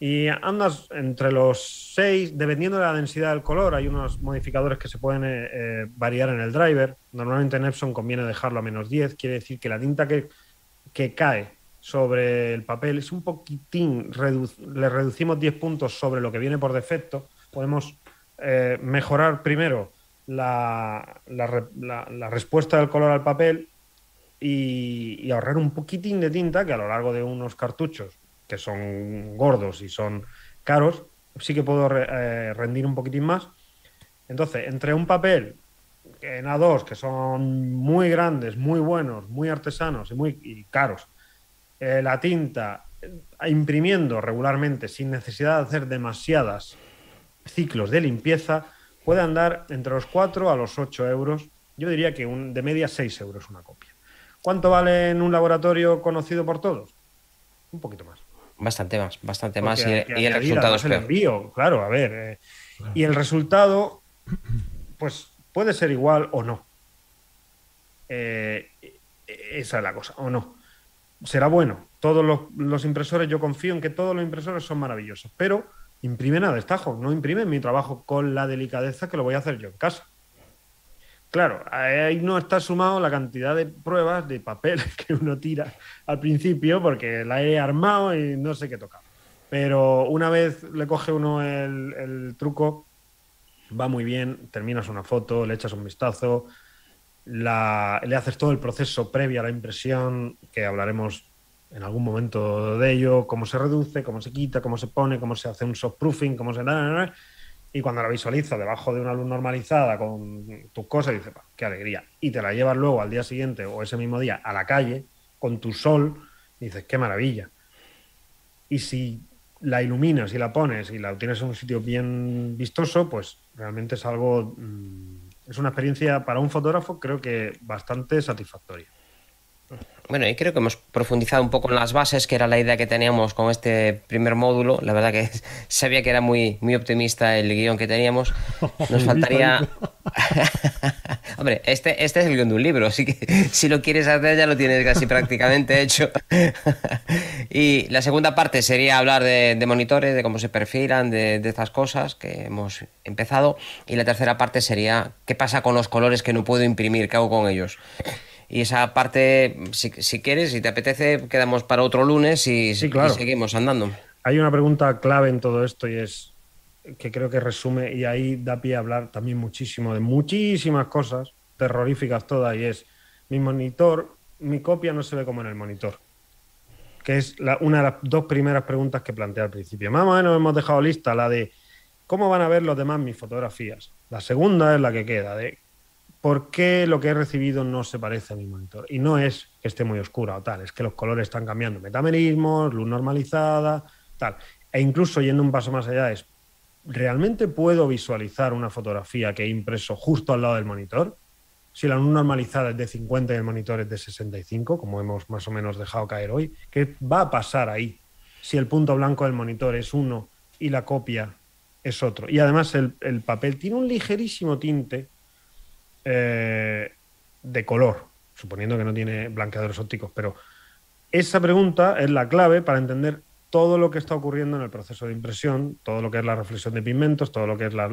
y andas entre los 6, dependiendo de la densidad del color, hay unos modificadores que se pueden eh, eh, variar en el driver. Normalmente en Epson conviene dejarlo a menos 10, quiere decir que la tinta que, que cae sobre el papel es un poquitín, le reducimos 10 puntos sobre lo que viene por defecto. Podemos eh, mejorar primero la, la, respuesta del color al papel y, y ahorrar un poquitín de tinta que a lo largo de unos cartuchos que son gordos y son caros, sí que puedo eh, rendir un poquitín más. Entonces, entre un papel en A2, que son muy grandes, muy buenos, muy artesanos y muy caros, eh, la tinta eh, imprimiendo regularmente sin necesidad de hacer demasiadas ciclos de limpieza, puede andar entre los 4 a los 8 euros. Yo diría que un, de media 6 euros una copia. ¿Cuánto vale en un laboratorio conocido por todos? Un poquito más. Bastante más, bastante más. Y, el resultado es el envío, claro, a ver. Eh, y el resultado, pues puede ser igual o no. Eh, esa es la cosa, o no. Será bueno. Todos los, impresores, yo confío en que todos los impresores son maravillosos, pero imprimen a destajo, no imprimen mi trabajo con la delicadeza que lo voy a hacer yo en casa. Claro, ahí no está sumado la cantidad de pruebas de papel <laughs> que uno tira al principio porque la he armado y no sé qué tocar. Pero una vez le coge uno el, truco, va muy bien, terminas una foto, le echas un vistazo, le haces todo el proceso previo a la impresión, que hablaremos en algún momento de ello, cómo se reduce, cómo se quita, cómo se pone, cómo se hace un soft proofing, cómo se y cuando la visualiza debajo de una luz normalizada con tus cosas, dices, qué alegría. Y te la llevas luego al día siguiente o ese mismo día a la calle con tu sol, dices, qué maravilla. Y si la iluminas y la pones y la tienes en un sitio bien vistoso, pues realmente es algo, mm, es una experiencia para un fotógrafo creo que bastante satisfactoria. Bueno, y creo que hemos profundizado un poco en las bases, que era la idea que teníamos con este primer módulo. La verdad que <laughs> sabía que era muy, muy optimista el guion que teníamos. <laughs> Nos faltaría... <laughs> Hombre, este, este es el guion de un libro, así que si lo quieres hacer ya lo tienes casi prácticamente hecho. y la segunda parte sería hablar de, monitores, de cómo se perfilan, de, de estas cosas que hemos empezado. Y la tercera parte sería qué pasa con los colores que no puedo imprimir, qué hago con ellos. Y esa parte, si, si quieres, si te apetece, quedamos para otro lunes y, seguimos andando. Hay una pregunta clave en todo esto y es que creo que resume y ahí da pie a hablar también muchísimo de muchísimas cosas terroríficas todas y es mi monitor, mi copia no se ve como en el monitor. Que es una de las dos primeras preguntas que planteé al principio. Más o menos hemos dejado lista la de cómo van a ver los demás mis fotografías. La segunda es la que queda, de ¿por qué lo que he recibido no se parece a mi monitor? Y no es que esté muy oscura o tal, es que los colores están cambiando, metamerismos, luz normalizada, tal. E incluso yendo un paso más allá es, ¿realmente puedo visualizar una fotografía que he impreso justo al lado del monitor? Si la luz normalizada es de 50 y el monitor es de 65, como hemos más o menos dejado caer hoy, ¿qué va a pasar ahí si el punto blanco del monitor es uno y la copia es otro? Y además el, el papel tiene un ligerísimo tinte eh, de color, suponiendo que no tiene blanqueadores ópticos, pero esa pregunta es la clave para entender todo lo que está ocurriendo en el proceso de impresión, todo lo que es la reflexión de pigmentos, todo lo que es la,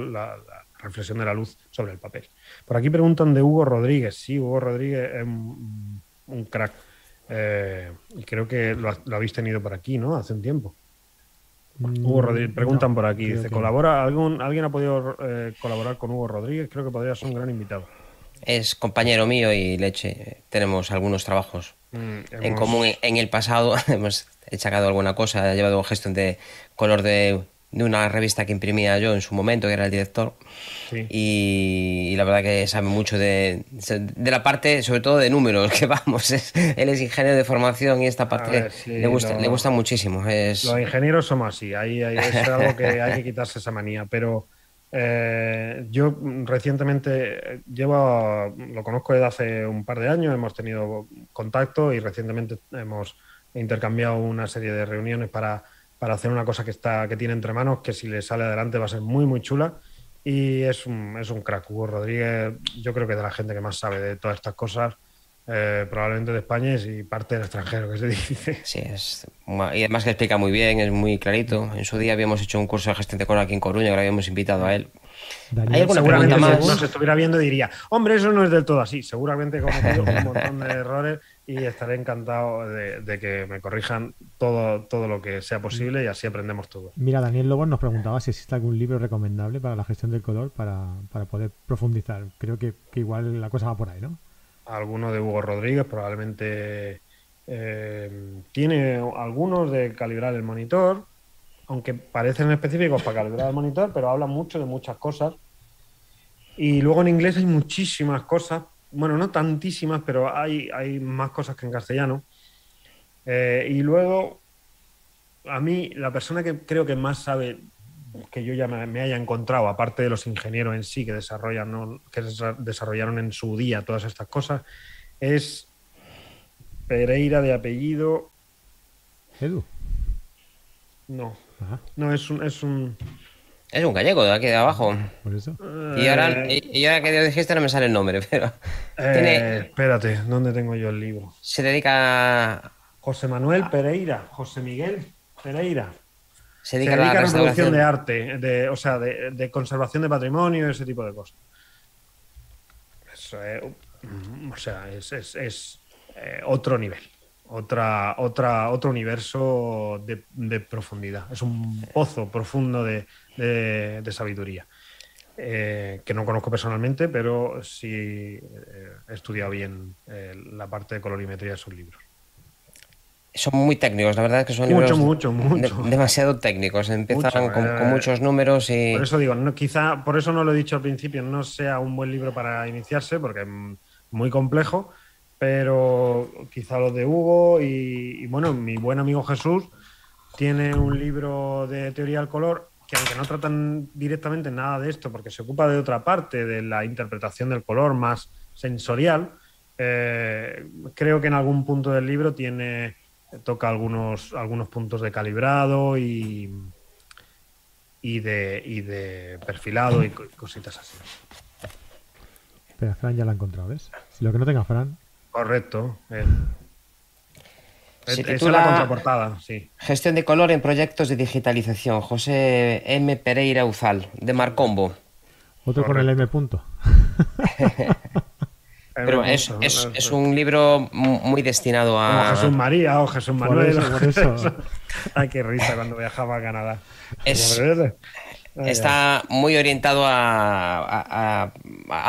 reflexión de la luz sobre el papel. Por aquí preguntan de Hugo Rodríguez. Sí, Hugo Rodríguez es un, crack. Eh, y creo que lo, habéis tenido por aquí, ¿no? Hace un tiempo. Mm, Hugo Rodríguez, preguntan por aquí, dice, ¿colabora, algún, ¿alguien ha podido eh, colaborar con Hugo Rodríguez? Creo que podría ser un gran invitado. es compañero mío y leche. Tenemos algunos trabajos Mm, en común en el pasado. <laughs> Hemos sacado alguna cosa, he llevado gestión de color de, de una revista que imprimía yo en su momento, que era el director. Sí. Y, y la verdad que sabe mucho de, de la parte, sobre todo de números, que vamos, es- él es ingeniero de formación y esta parte ver, sí, le, gusta, le gusta muchísimo. Es, Los ingenieros somos así, ahí, ahí es <laughs> algo que hay que quitarse esa manía, pero eh, yo recientemente eh, llevo, lo conozco desde hace un par de años, hemos tenido contacto y recientemente hemos intercambiado una serie de reuniones para, para hacer una cosa que, está, que tiene entre manos, que si le sale adelante va a ser muy, muy chula. Y es un, es un crack. Hugo Rodríguez, yo creo que es de la gente que más sabe de todas estas cosas, eh, probablemente de España y parte del extranjero, que se <laughs> dice. Sí, es, y además que explica muy bien, es muy clarito. En su día habíamos hecho un curso de gestión de color aquí en Coruña, que lo habíamos invitado a él. Daniel, ¿Hay alguna Seguramente pregunta si más? nos estuviera viendo diría, hombre, eso no es del todo así. Seguramente cometido un montón de <laughs> errores y estaré encantado de, de que me corrijan todo, todo lo que sea posible y así aprendemos todo. Mira, Daniel Lobos nos preguntaba si existe algún libro recomendable para la gestión del color para, para poder profundizar. Creo que, que igual la cosa va por ahí, ¿no? Alguno de Hugo Rodríguez probablemente eh, tiene algunos de calibrar el monitor, aunque parecen específicos para calibrar el monitor, pero habla mucho de muchas cosas. Y luego en inglés hay muchísimas cosas, bueno, no tantísimas, pero hay, hay más cosas que en castellano. Eh, y luego, a mí, la persona que creo que más sabe que yo ya me, me haya encontrado, aparte de los ingenieros en sí que desarrollan, ¿no? que desa- desarrollaron en su día todas estas cosas, es Pereira de apellido. Edu. No, Ajá, no, es un. Es un Es un gallego de aquí de abajo. por eso. Y ahora, eh, y ahora que dijiste no me sale el nombre, <laughs> pero eh, tiene- espérate, ¿dónde tengo yo el libro? se dedica, José Manuel Pereira, José Miguel Pereira. se Se dedica, dedica a la a restauración. de arte, de, o sea, de, de conservación de patrimonio, ese tipo de cosas. Eso, eh, mm, o sea, es, es- es, eh, otro nivel, otra, otra, otro universo de, de profundidad. Es un pozo profundo de, de- de sabiduría. eh, que no conozco personalmente, pero sí eh, he estudiado bien eh, la parte de colorimetría de sus libros. Son muy técnicos, la verdad es que son Mucho, libros mucho, mucho. de- demasiado técnicos. Empiezan Mucho, con, con muchos números y Por eso digo, no, quizá, por eso no lo he dicho al principio, no sea un buen libro para iniciarse, porque es muy complejo, pero quizá los de Hugo y, y, bueno, mi buen amigo Jesús tiene un libro de teoría del color que aunque no tratan directamente nada de esto, porque se ocupa de otra parte, de la interpretación del color más sensorial, eh, creo que en algún punto del libro tiene toca algunos, algunos puntos de calibrado y, y de, y de perfilado y co- cositas así. Espera, Fran ya la ha encontrado, ¿ves? Lo que no tenga Fran, Correcto. eh. Se esa titula- la contraportada, sí. gestión de color en proyectos de digitalización. José M. Pereira Uzal, de Marcombo. otro con el. M punto. <laughs> Pero es, es- un libro mu- muy destinado Como a... Jesús María o Jesús Por Manuel. eso, por eso. <laughs> Ay, qué risa cuando viajaba a Canadá. Es- Ay. Está muy orientado a, a- a-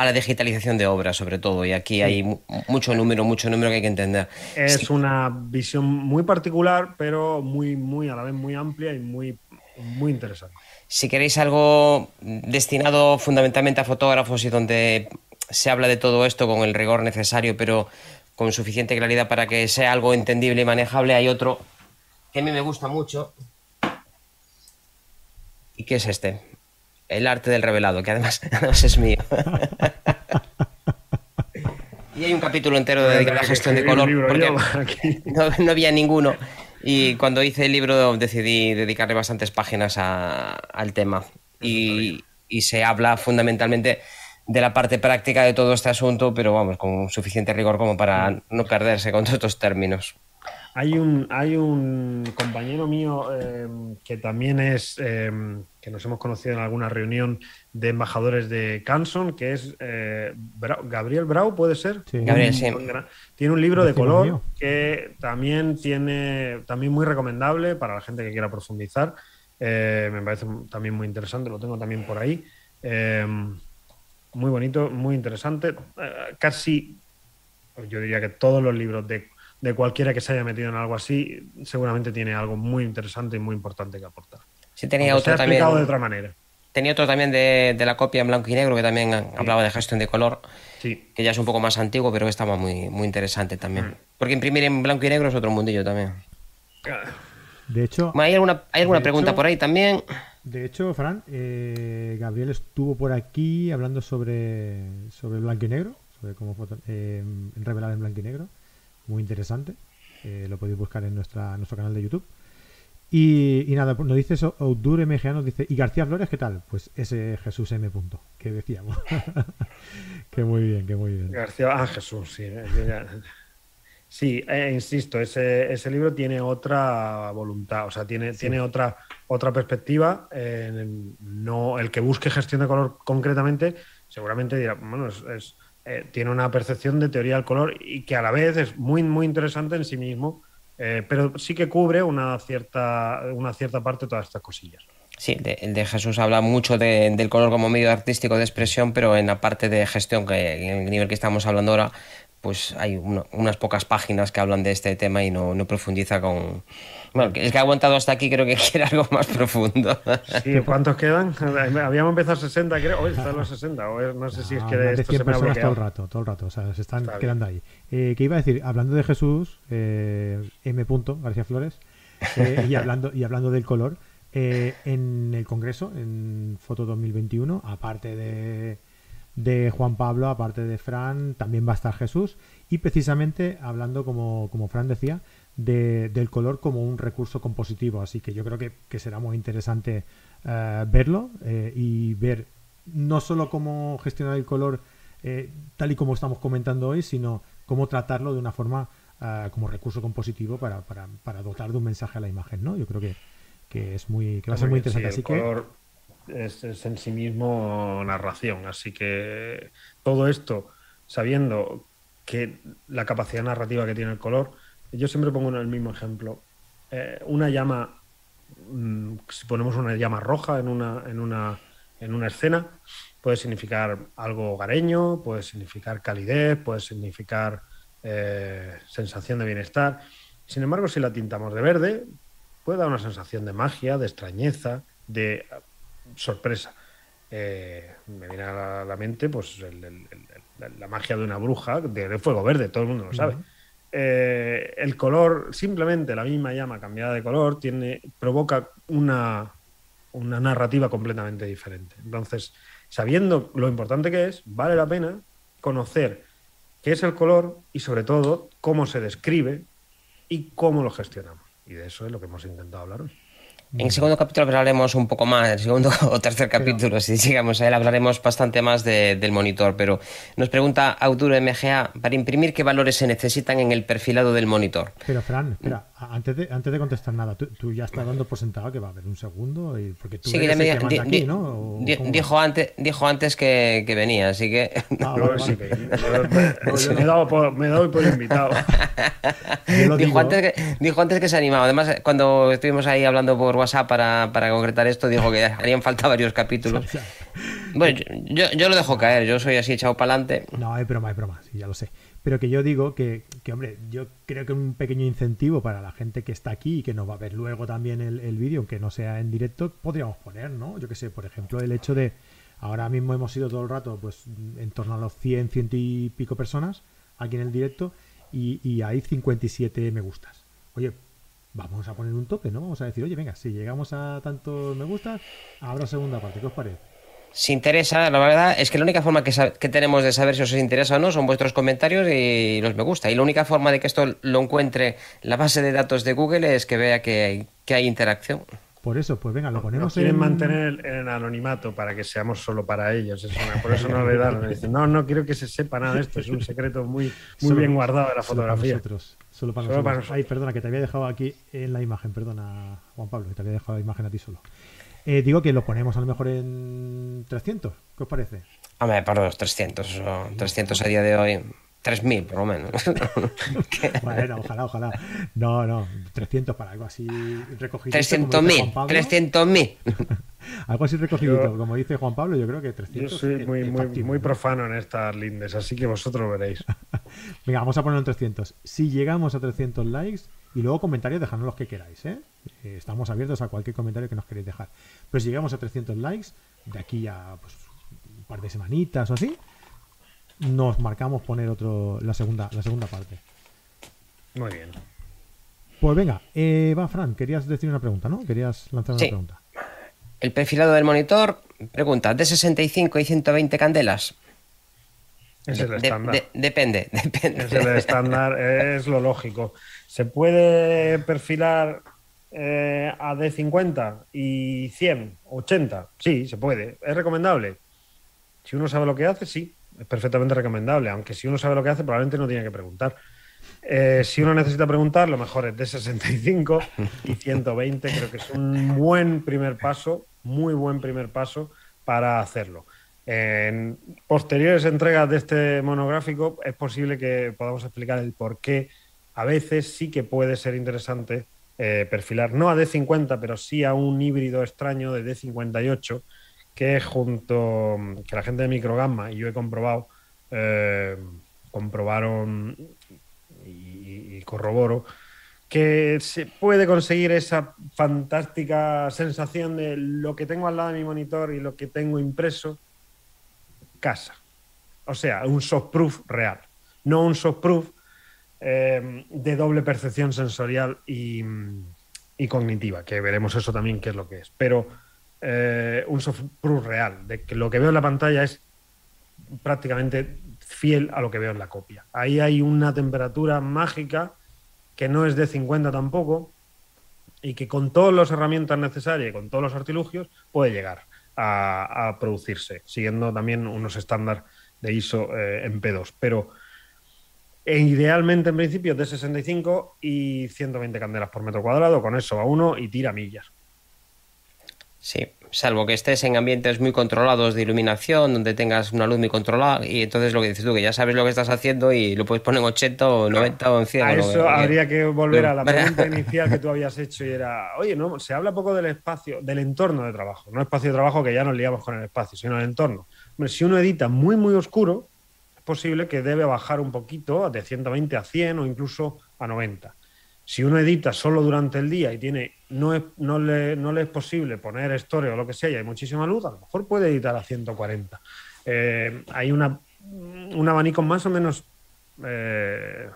a la digitalización de obras, sobre todo, y aquí hay mu- mucho número, mucho número que hay que entender. Es una visión muy particular, pero muy, muy a la vez muy amplia y muy, muy interesante. Si queréis algo destinado fundamentalmente a fotógrafos y donde se habla de todo esto con el rigor necesario, pero con suficiente claridad para que sea algo entendible y manejable, hay otro que a mí me gusta mucho. ¿Y qué es este? El arte del revelado, que además, <laughs> además es mío. y hay un capítulo entero dedicado a la gestión de color, porque <laughs> no, no había ninguno. Y cuando hice el libro decidí dedicarle bastantes páginas a- al tema. Y, y se habla fundamentalmente de la parte práctica de todo este asunto, pero vamos, con suficiente rigor como para no perderse con todos estos términos. Hay un, hay un compañero mío eh, que también es, eh, que nos hemos conocido en alguna reunión de embajadores de Canson, que es eh, Brau- Gabriel Brau, ¿puede ser? Sí. Gabriel, sí. Tiene un libro de color mío. que también tiene, también muy recomendable para la gente que quiera profundizar. Eh, me parece también muy interesante, lo tengo también por ahí. Eh, muy bonito, muy interesante. Eh, casi, yo diría que todos los libros de, de, cualquiera que se haya metido en algo así, seguramente tiene algo muy interesante y muy importante que aportar. Sí, tenía otro se también. de otra manera. Tenía otro también de, de, la copia en blanco y negro que también hablaba de gestión de color, sí. que ya es un poco más antiguo, pero que estaba muy, muy interesante también. Mm. Porque imprimir en blanco y negro es otro mundillo también. De hecho, ¿hay alguna, hay alguna pregunta hecho, por ahí también? De hecho, Fran, eh, Gabriel estuvo por aquí hablando sobre, sobre blanco y negro, sobre cómo foto, eh, revelar en blanco y negro. Muy interesante. Eh, lo podéis buscar en nuestra, nuestro canal de YouTube. Y, y, nada, nos dice eso, Outdoor MGA nos dice, ¿y García Flores qué tal? Pues ese Jesús M. Punto, que decíamos. <laughs> que muy bien, que muy bien. García, ah, Jesús, sí. Ya... Sí, eh, insisto, ese, ese, libro tiene otra voluntad, o sea, tiene, sí. tiene otra, otra perspectiva. Eh, no, el que busque gestión de color concretamente, seguramente dirá, bueno, es, es, eh, tiene una percepción de teoría del color y que a la vez es muy, muy interesante en sí mismo eh, pero sí que cubre una cierta, una cierta parte de todas estas cosillas. Sí, de, el de Jesús habla mucho de, del color como medio artístico de expresión, pero en la parte de gestión, que en el nivel que estamos hablando ahora, pues hay unas pocas páginas que hablan de este tema y no, no profundiza con... Bueno, el que ha aguantado hasta aquí creo que <laughs> quiere algo más profundo. Sí, ¿cuántos quedan? Habíamos empezado 60, creo. Hoy están los 60. O no sé si es que de esto 100 se me ha bloqueado. todo el rato, todo el rato. O sea, se están Está quedando bien. ahí. Eh, ¿Qué iba a decir? Hablando de Jesús, eh, M. García Flores, eh, y, hablando, y hablando del color, eh, en el Congreso, en Foto 2021, aparte de, de Juan Pablo, aparte de Fran, también va a estar Jesús. Y precisamente hablando, como, como Fran decía, de, del color como un recurso compositivo. Así que yo creo que, que será muy interesante uh, verlo eh, y ver no solo cómo gestionar el color eh, tal y como estamos comentando hoy, sino cómo tratarlo de una forma uh, como recurso compositivo para, para, para, dotar de un mensaje a la imagen. ¿no? Yo creo que, que es muy que va a ser muy interesante. Sí, así color que... es, es en sí mismo narración. Así que todo esto, sabiendo que la capacidad narrativa que tiene el color, yo siempre pongo el mismo ejemplo. Eh, una llama, mmm, si ponemos una llama roja en una, en, una, en una escena, puede significar algo hogareño, puede significar calidez, puede significar eh, sensación de bienestar. Sin embargo, si la tintamos de verde, puede dar una sensación de magia, de extrañeza, de sorpresa. Eh, me viene a la, mente pues el, la magia de una bruja de fuego verde, todo el mundo lo sabe. Eh, el color, simplemente la misma llama cambiada de color, tiene, provoca una, una narrativa completamente diferente. Entonces, sabiendo lo importante que es, vale la pena conocer qué es el color y sobre todo cómo se describe y cómo lo gestionamos. Y de eso es lo que hemos intentado hablar hoy. En el segundo capítulo hablaremos un poco más, el segundo <laughs> o tercer capítulo, pero, si llegamos a él, hablaremos bastante más de, del monitor. Pero nos pregunta Auturo MGA, para imprimir, ¿qué valores se necesitan en el perfilado del monitor? Pero, Fran, espera, antes de, antes de contestar nada, tú, tú ya estás dando por sentado que va a haber un segundo, y, porque tú sí, eres que el que manda di, aquí, di, ¿no? ¿O di, dijo, antes, dijo antes que, que venía, así que... Ah, <laughs> vale, <laughs> sí, me, he dado por, me he dado por invitado. Dijo, digo. antes que, dijo antes que se animaba. Además, cuando estuvimos ahí hablando por WhatsApp para, para concretar esto, dijo que <laughs> harían falta varios capítulos. <laughs> Bueno, yo, yo lo dejo caer, yo soy así echado para adelante. No, es broma, es broma, sí, ya lo sé. Pero que yo digo que, que, hombre, yo creo que un pequeño incentivo para la gente que está aquí y que nos va a ver luego también el, el vídeo, aunque no sea en directo, podríamos poner, ¿no? Yo que sé, por ejemplo, el hecho de, ahora mismo hemos ido todo el rato, pues en torno a los 100, 100 y pico personas aquí en el directo y, y hay 57 me gustas. Oye, vamos a poner un tope, ¿no? Vamos a decir, oye, venga, si llegamos a tantos me gustas, habrá segunda parte, ¿qué os parece? Si interesa, la verdad es que la única forma que, que tenemos de saber si os interesa o no son vuestros comentarios y los me gusta. Y la única forma de que esto lo encuentre la base de datos de Google es que vea que hay, que hay interacción. Por eso, pues venga, lo Nos ponemos quieren en... mantener en anonimato para que seamos solo para ellos. Es una- por eso no le dan. dicen, no, no quiero que se sepa nada de esto. Es un secreto muy, muy Solo- bien guardado de la Solo para fotografía. nosotros. Solo para Solo nosotros. para nosotros. Ay, perdona, que te había dejado aquí en la imagen. Perdona, Juan Pablo, que te había dejado la imagen a ti solo. Eh, digo que lo ponemos a lo mejor en 300. ¿Qué os parece? Hombre, para los 300, o 300 a día de hoy. 3.000 por lo menos. <laughs> bueno, ojalá, ojalá. No, no, 300 para algo así recogido. 300.000, 300.000. algo así recogido, como dice Juan Pablo, yo creo que 300. Yo soy muy, muy, muy profano en estas lindes, así que vosotros veréis. <laughs> Venga, vamos a ponerlo en 300. Si llegamos a 300 likes, y luego comentarios, dejadnos los que queráis, ¿eh? ¿eh? Estamos abiertos a cualquier comentario que nos queréis dejar. Pero si llegamos a 300 likes, de aquí a pues, un par de semanitas o así, nos marcamos poner otro la segunda, la segunda parte. Muy bien. Pues venga, eh, va Fran, querías decir una pregunta, ¿no? Querías lanzar una pregunta. El perfilado del monitor pregunta, ¿de 65 y 120 candelas? Es el estándar. depende, <laughs> depende. Es el estándar, es lo lógico. ¿Se puede perfilar eh, a D50 y 100, 80? Sí, se puede. ¿Es recomendable? Si uno sabe lo que hace, sí, es perfectamente recomendable. Aunque si uno sabe lo que hace, probablemente no tiene que preguntar. Eh, si uno necesita preguntar, lo mejor es D65 y 120. Creo que es un buen primer paso, muy buen primer paso para hacerlo. En posteriores entregas de este monográfico es posible que podamos explicar el por qué a veces sí que puede ser interesante eh, perfilar, no a D50, pero sí a un híbrido extraño de D58, que junto, que la gente de Microgamma y yo he comprobado, eh, comprobaron y, y, corroboro, que se puede conseguir esa fantástica sensación de lo que tengo al lado de mi monitor y lo que tengo impreso, casa. O sea, un softproof real, no un softproof eh, de doble percepción sensorial y, cognitiva, que veremos eso también qué es lo que es. Pero eh, un softproof real, de que lo que veo en la pantalla es prácticamente fiel a lo que veo en la copia. Ahí hay una temperatura mágica que no es de 50 tampoco y que con todas las herramientas necesarias y con todos los artilugios puede llegar a, producirse, siguiendo también unos estándares de ISO eh, en P2. Pero e idealmente, en principio, de 65 y 120 candelas por metro cuadrado, con eso a uno y tira millas. Sí, salvo que estés en ambientes muy controlados de iluminación, donde tengas una luz muy controlada, y entonces lo que dices tú, que ya sabes lo que estás haciendo y lo puedes poner en 80 o 90 o en 100. A eso habría que volver a la pregunta <laughs> inicial que tú habías hecho y era, oye, no, se habla poco del espacio, del entorno de trabajo, no espacio de trabajo que ya nos liamos con el espacio, sino el entorno. Hombre, si uno edita muy, muy oscuro, posible que debe bajar un poquito de 120 a 100 o incluso a 90. Si uno edita solo durante el día y tiene no, es, no, le, no le es posible poner store o lo que sea y hay muchísima luz, a lo mejor puede editar a 140. Eh, hay una, un abanico más o menos eh,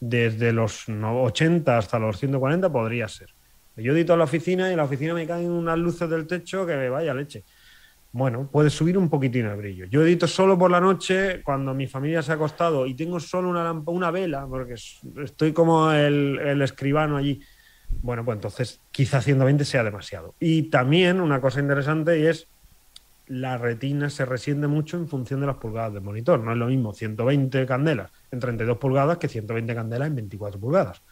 desde los 80 hasta los 140 podría ser. Yo edito en la oficina y en la oficina me caen unas luces del techo que vaya leche bueno, puedes subir un poquitín el brillo. Yo edito solo por la noche cuando mi familia se ha acostado y tengo solo una, una vela, porque estoy como el, escribano allí. Bueno, pues entonces quizá 120 sea demasiado. Y también una cosa interesante es la retina se resiente mucho en función de las pulgadas del monitor. No es lo mismo 120 candelas en 32 pulgadas que 120 candelas en 24 pulgadas.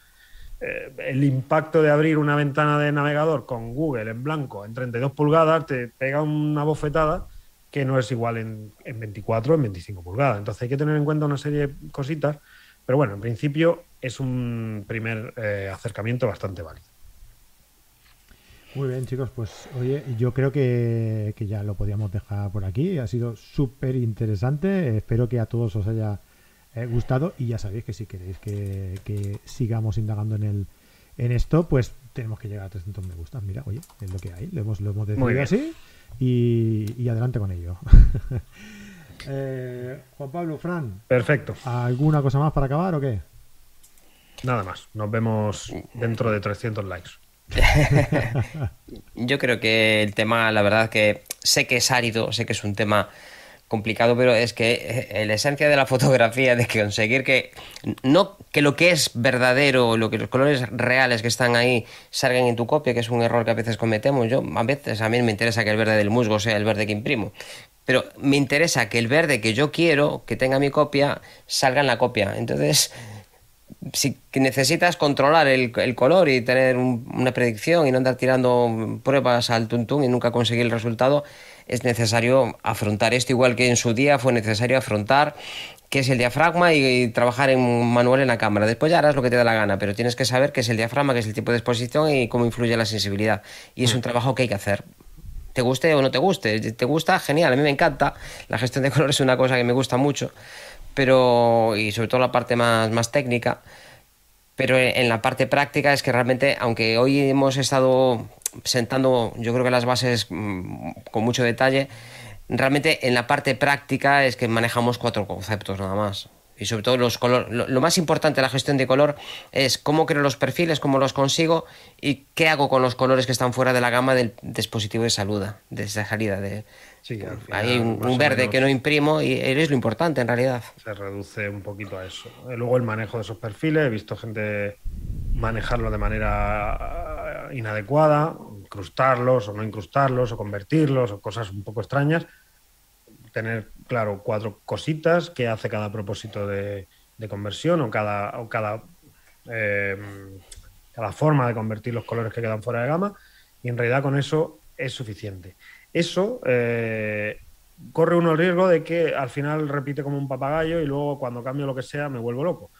Eh, el impacto de abrir una ventana de navegador con Google en blanco en 32 pulgadas te pega una bofetada que no es igual en, 24 o en 25 pulgadas. Entonces hay que tener en cuenta una serie de cositas, pero bueno, en principio es un primer eh, acercamiento bastante válido. Muy bien, chicos, pues oye, yo creo que, que ya lo podíamos dejar por aquí. Ha sido súper interesante. Espero que a todos os haya eh, gustado y ya sabéis que si queréis que, sigamos indagando en el en esto, pues tenemos que llegar a 300 me gustas. Mira, oye, es lo que hay, lo hemos, lo hemos decidido así y, adelante con ello. <laughs> Eh, Juan Pablo, Fran. Perfecto. ¿Alguna cosa más para acabar o qué? Nada más. Nos vemos dentro de 300 likes. <laughs> Yo creo que el tema, la verdad que sé que es árido, sé que es un tema complicado, pero es que eh, la esencia de la <laughs> fotografía, de conseguir que no que lo que es verdadero, lo que los colores reales que están ahí salgan en tu copia, que es un error que a veces cometemos. Yo a veces a mí me interesa que el verde del musgo sea el verde que imprimo, pero me interesa que el verde que yo quiero que tenga mi copia salga en la copia. Entonces si necesitas controlar el, color y tener una predicción y no andar tirando pruebas al tuntún y nunca conseguir el resultado, es necesario afrontar esto, igual que en su día fue necesario afrontar qué es el diafragma y, trabajar en manual en la cámara. Después ya harás lo que te da la gana, pero tienes que saber qué es el diafragma, qué es el tipo de exposición y cómo influye la sensibilidad. Y es un mm. trabajo que hay que hacer. Te guste o no te guste. Te gusta, genial, a mí me encanta. La gestión de <laughs> color es una cosa que me gusta mucho, pero y sobre todo la parte más, más técnica. Pero en la parte práctica es que realmente, aunque hoy hemos estado sentando, yo creo que las bases mm, con mucho detalle, realmente en la parte práctica es que manejamos cuatro conceptos nada más. Y sobre todo los colores. Lo, más importante de la gestión de color es cómo creo los perfiles, cómo los consigo y qué hago con los colores que están fuera de la gama del dispositivo de salud, de esa salida. De, hay un, verde que no imprimo y es lo importante en realidad. Se reduce un poquito a eso. Luego el manejo de esos perfiles, he visto gente manejarlo de manera inadecuada, incrustarlos o no incrustarlos o convertirlos o cosas un poco extrañas. Tener, claro, cuatro cositas que hace cada propósito de, conversión o cada, o cada, eh, cada forma de convertir los colores que quedan fuera de gama y en realidad con eso es suficiente. Eso eh, corre uno el riesgo de que al final repite como un papagayo y luego cuando cambio lo que sea me vuelvo loco.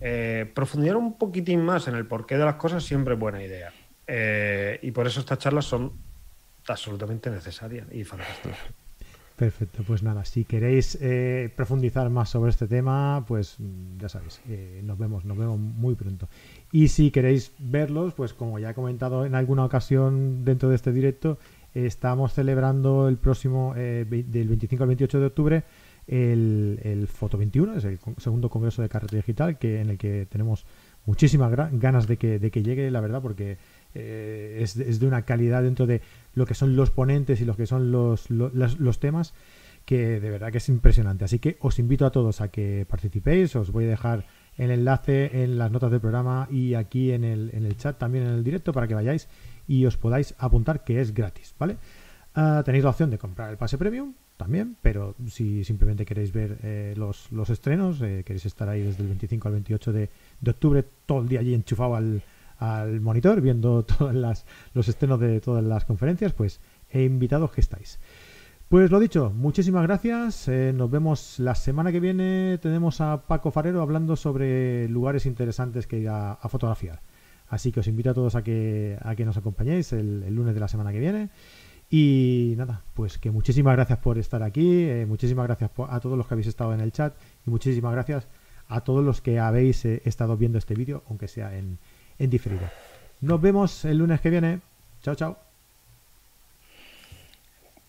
Eh, profundizar un poquitín más en el porqué de las cosas siempre es buena idea. Eh, y por eso estas charlas son absolutamente necesarias y fantásticas. <laughs> Perfecto, pues nada, si queréis eh, profundizar más sobre este tema, pues mm, ya sabéis, eh, nos vemos, nos vemos muy pronto. Y si queréis verlos, pues como ya he comentado en alguna ocasión dentro de este directo, estamos celebrando el próximo, del 25 al 28 de octubre, el, el Foto 21, es el segundo congreso de carrete digital, que en el que tenemos muchísimas ganas de que, de que llegue, la verdad, porque eh, es, de una calidad dentro de lo que son los ponentes y lo que son los, los, temas que de verdad que es impresionante. Así que os invito a todos a que participéis, os voy a dejar el enlace en las notas del programa y aquí en el, en el chat también en el directo para que vayáis y os podáis apuntar que es gratis, ¿vale? Ah, tenéis la opción de comprar el pase premium también, pero si simplemente queréis ver eh, los, los, estrenos, eh, queréis estar ahí desde el 25 al 28 de, de octubre, todo el día allí enchufado al, al monitor viendo <laughs> todos los estrenos de todas las conferencias, pues he invitado que estáis. Pues lo dicho, muchísimas gracias. Eh, nos vemos la semana que viene. Tenemos a Paco Farero hablando sobre lugares interesantes que ir a, fotografiar. Así que os invito a todos a que, a que nos acompañéis el, lunes de la semana que viene. Y nada, pues que muchísimas gracias por estar aquí. Eh, muchísimas gracias a todos los que habéis estado en el chat. Y muchísimas gracias a todos los que habéis eh, estado viendo este vídeo, aunque sea en, en diferido. Nos vemos el lunes que viene. Chao, chao.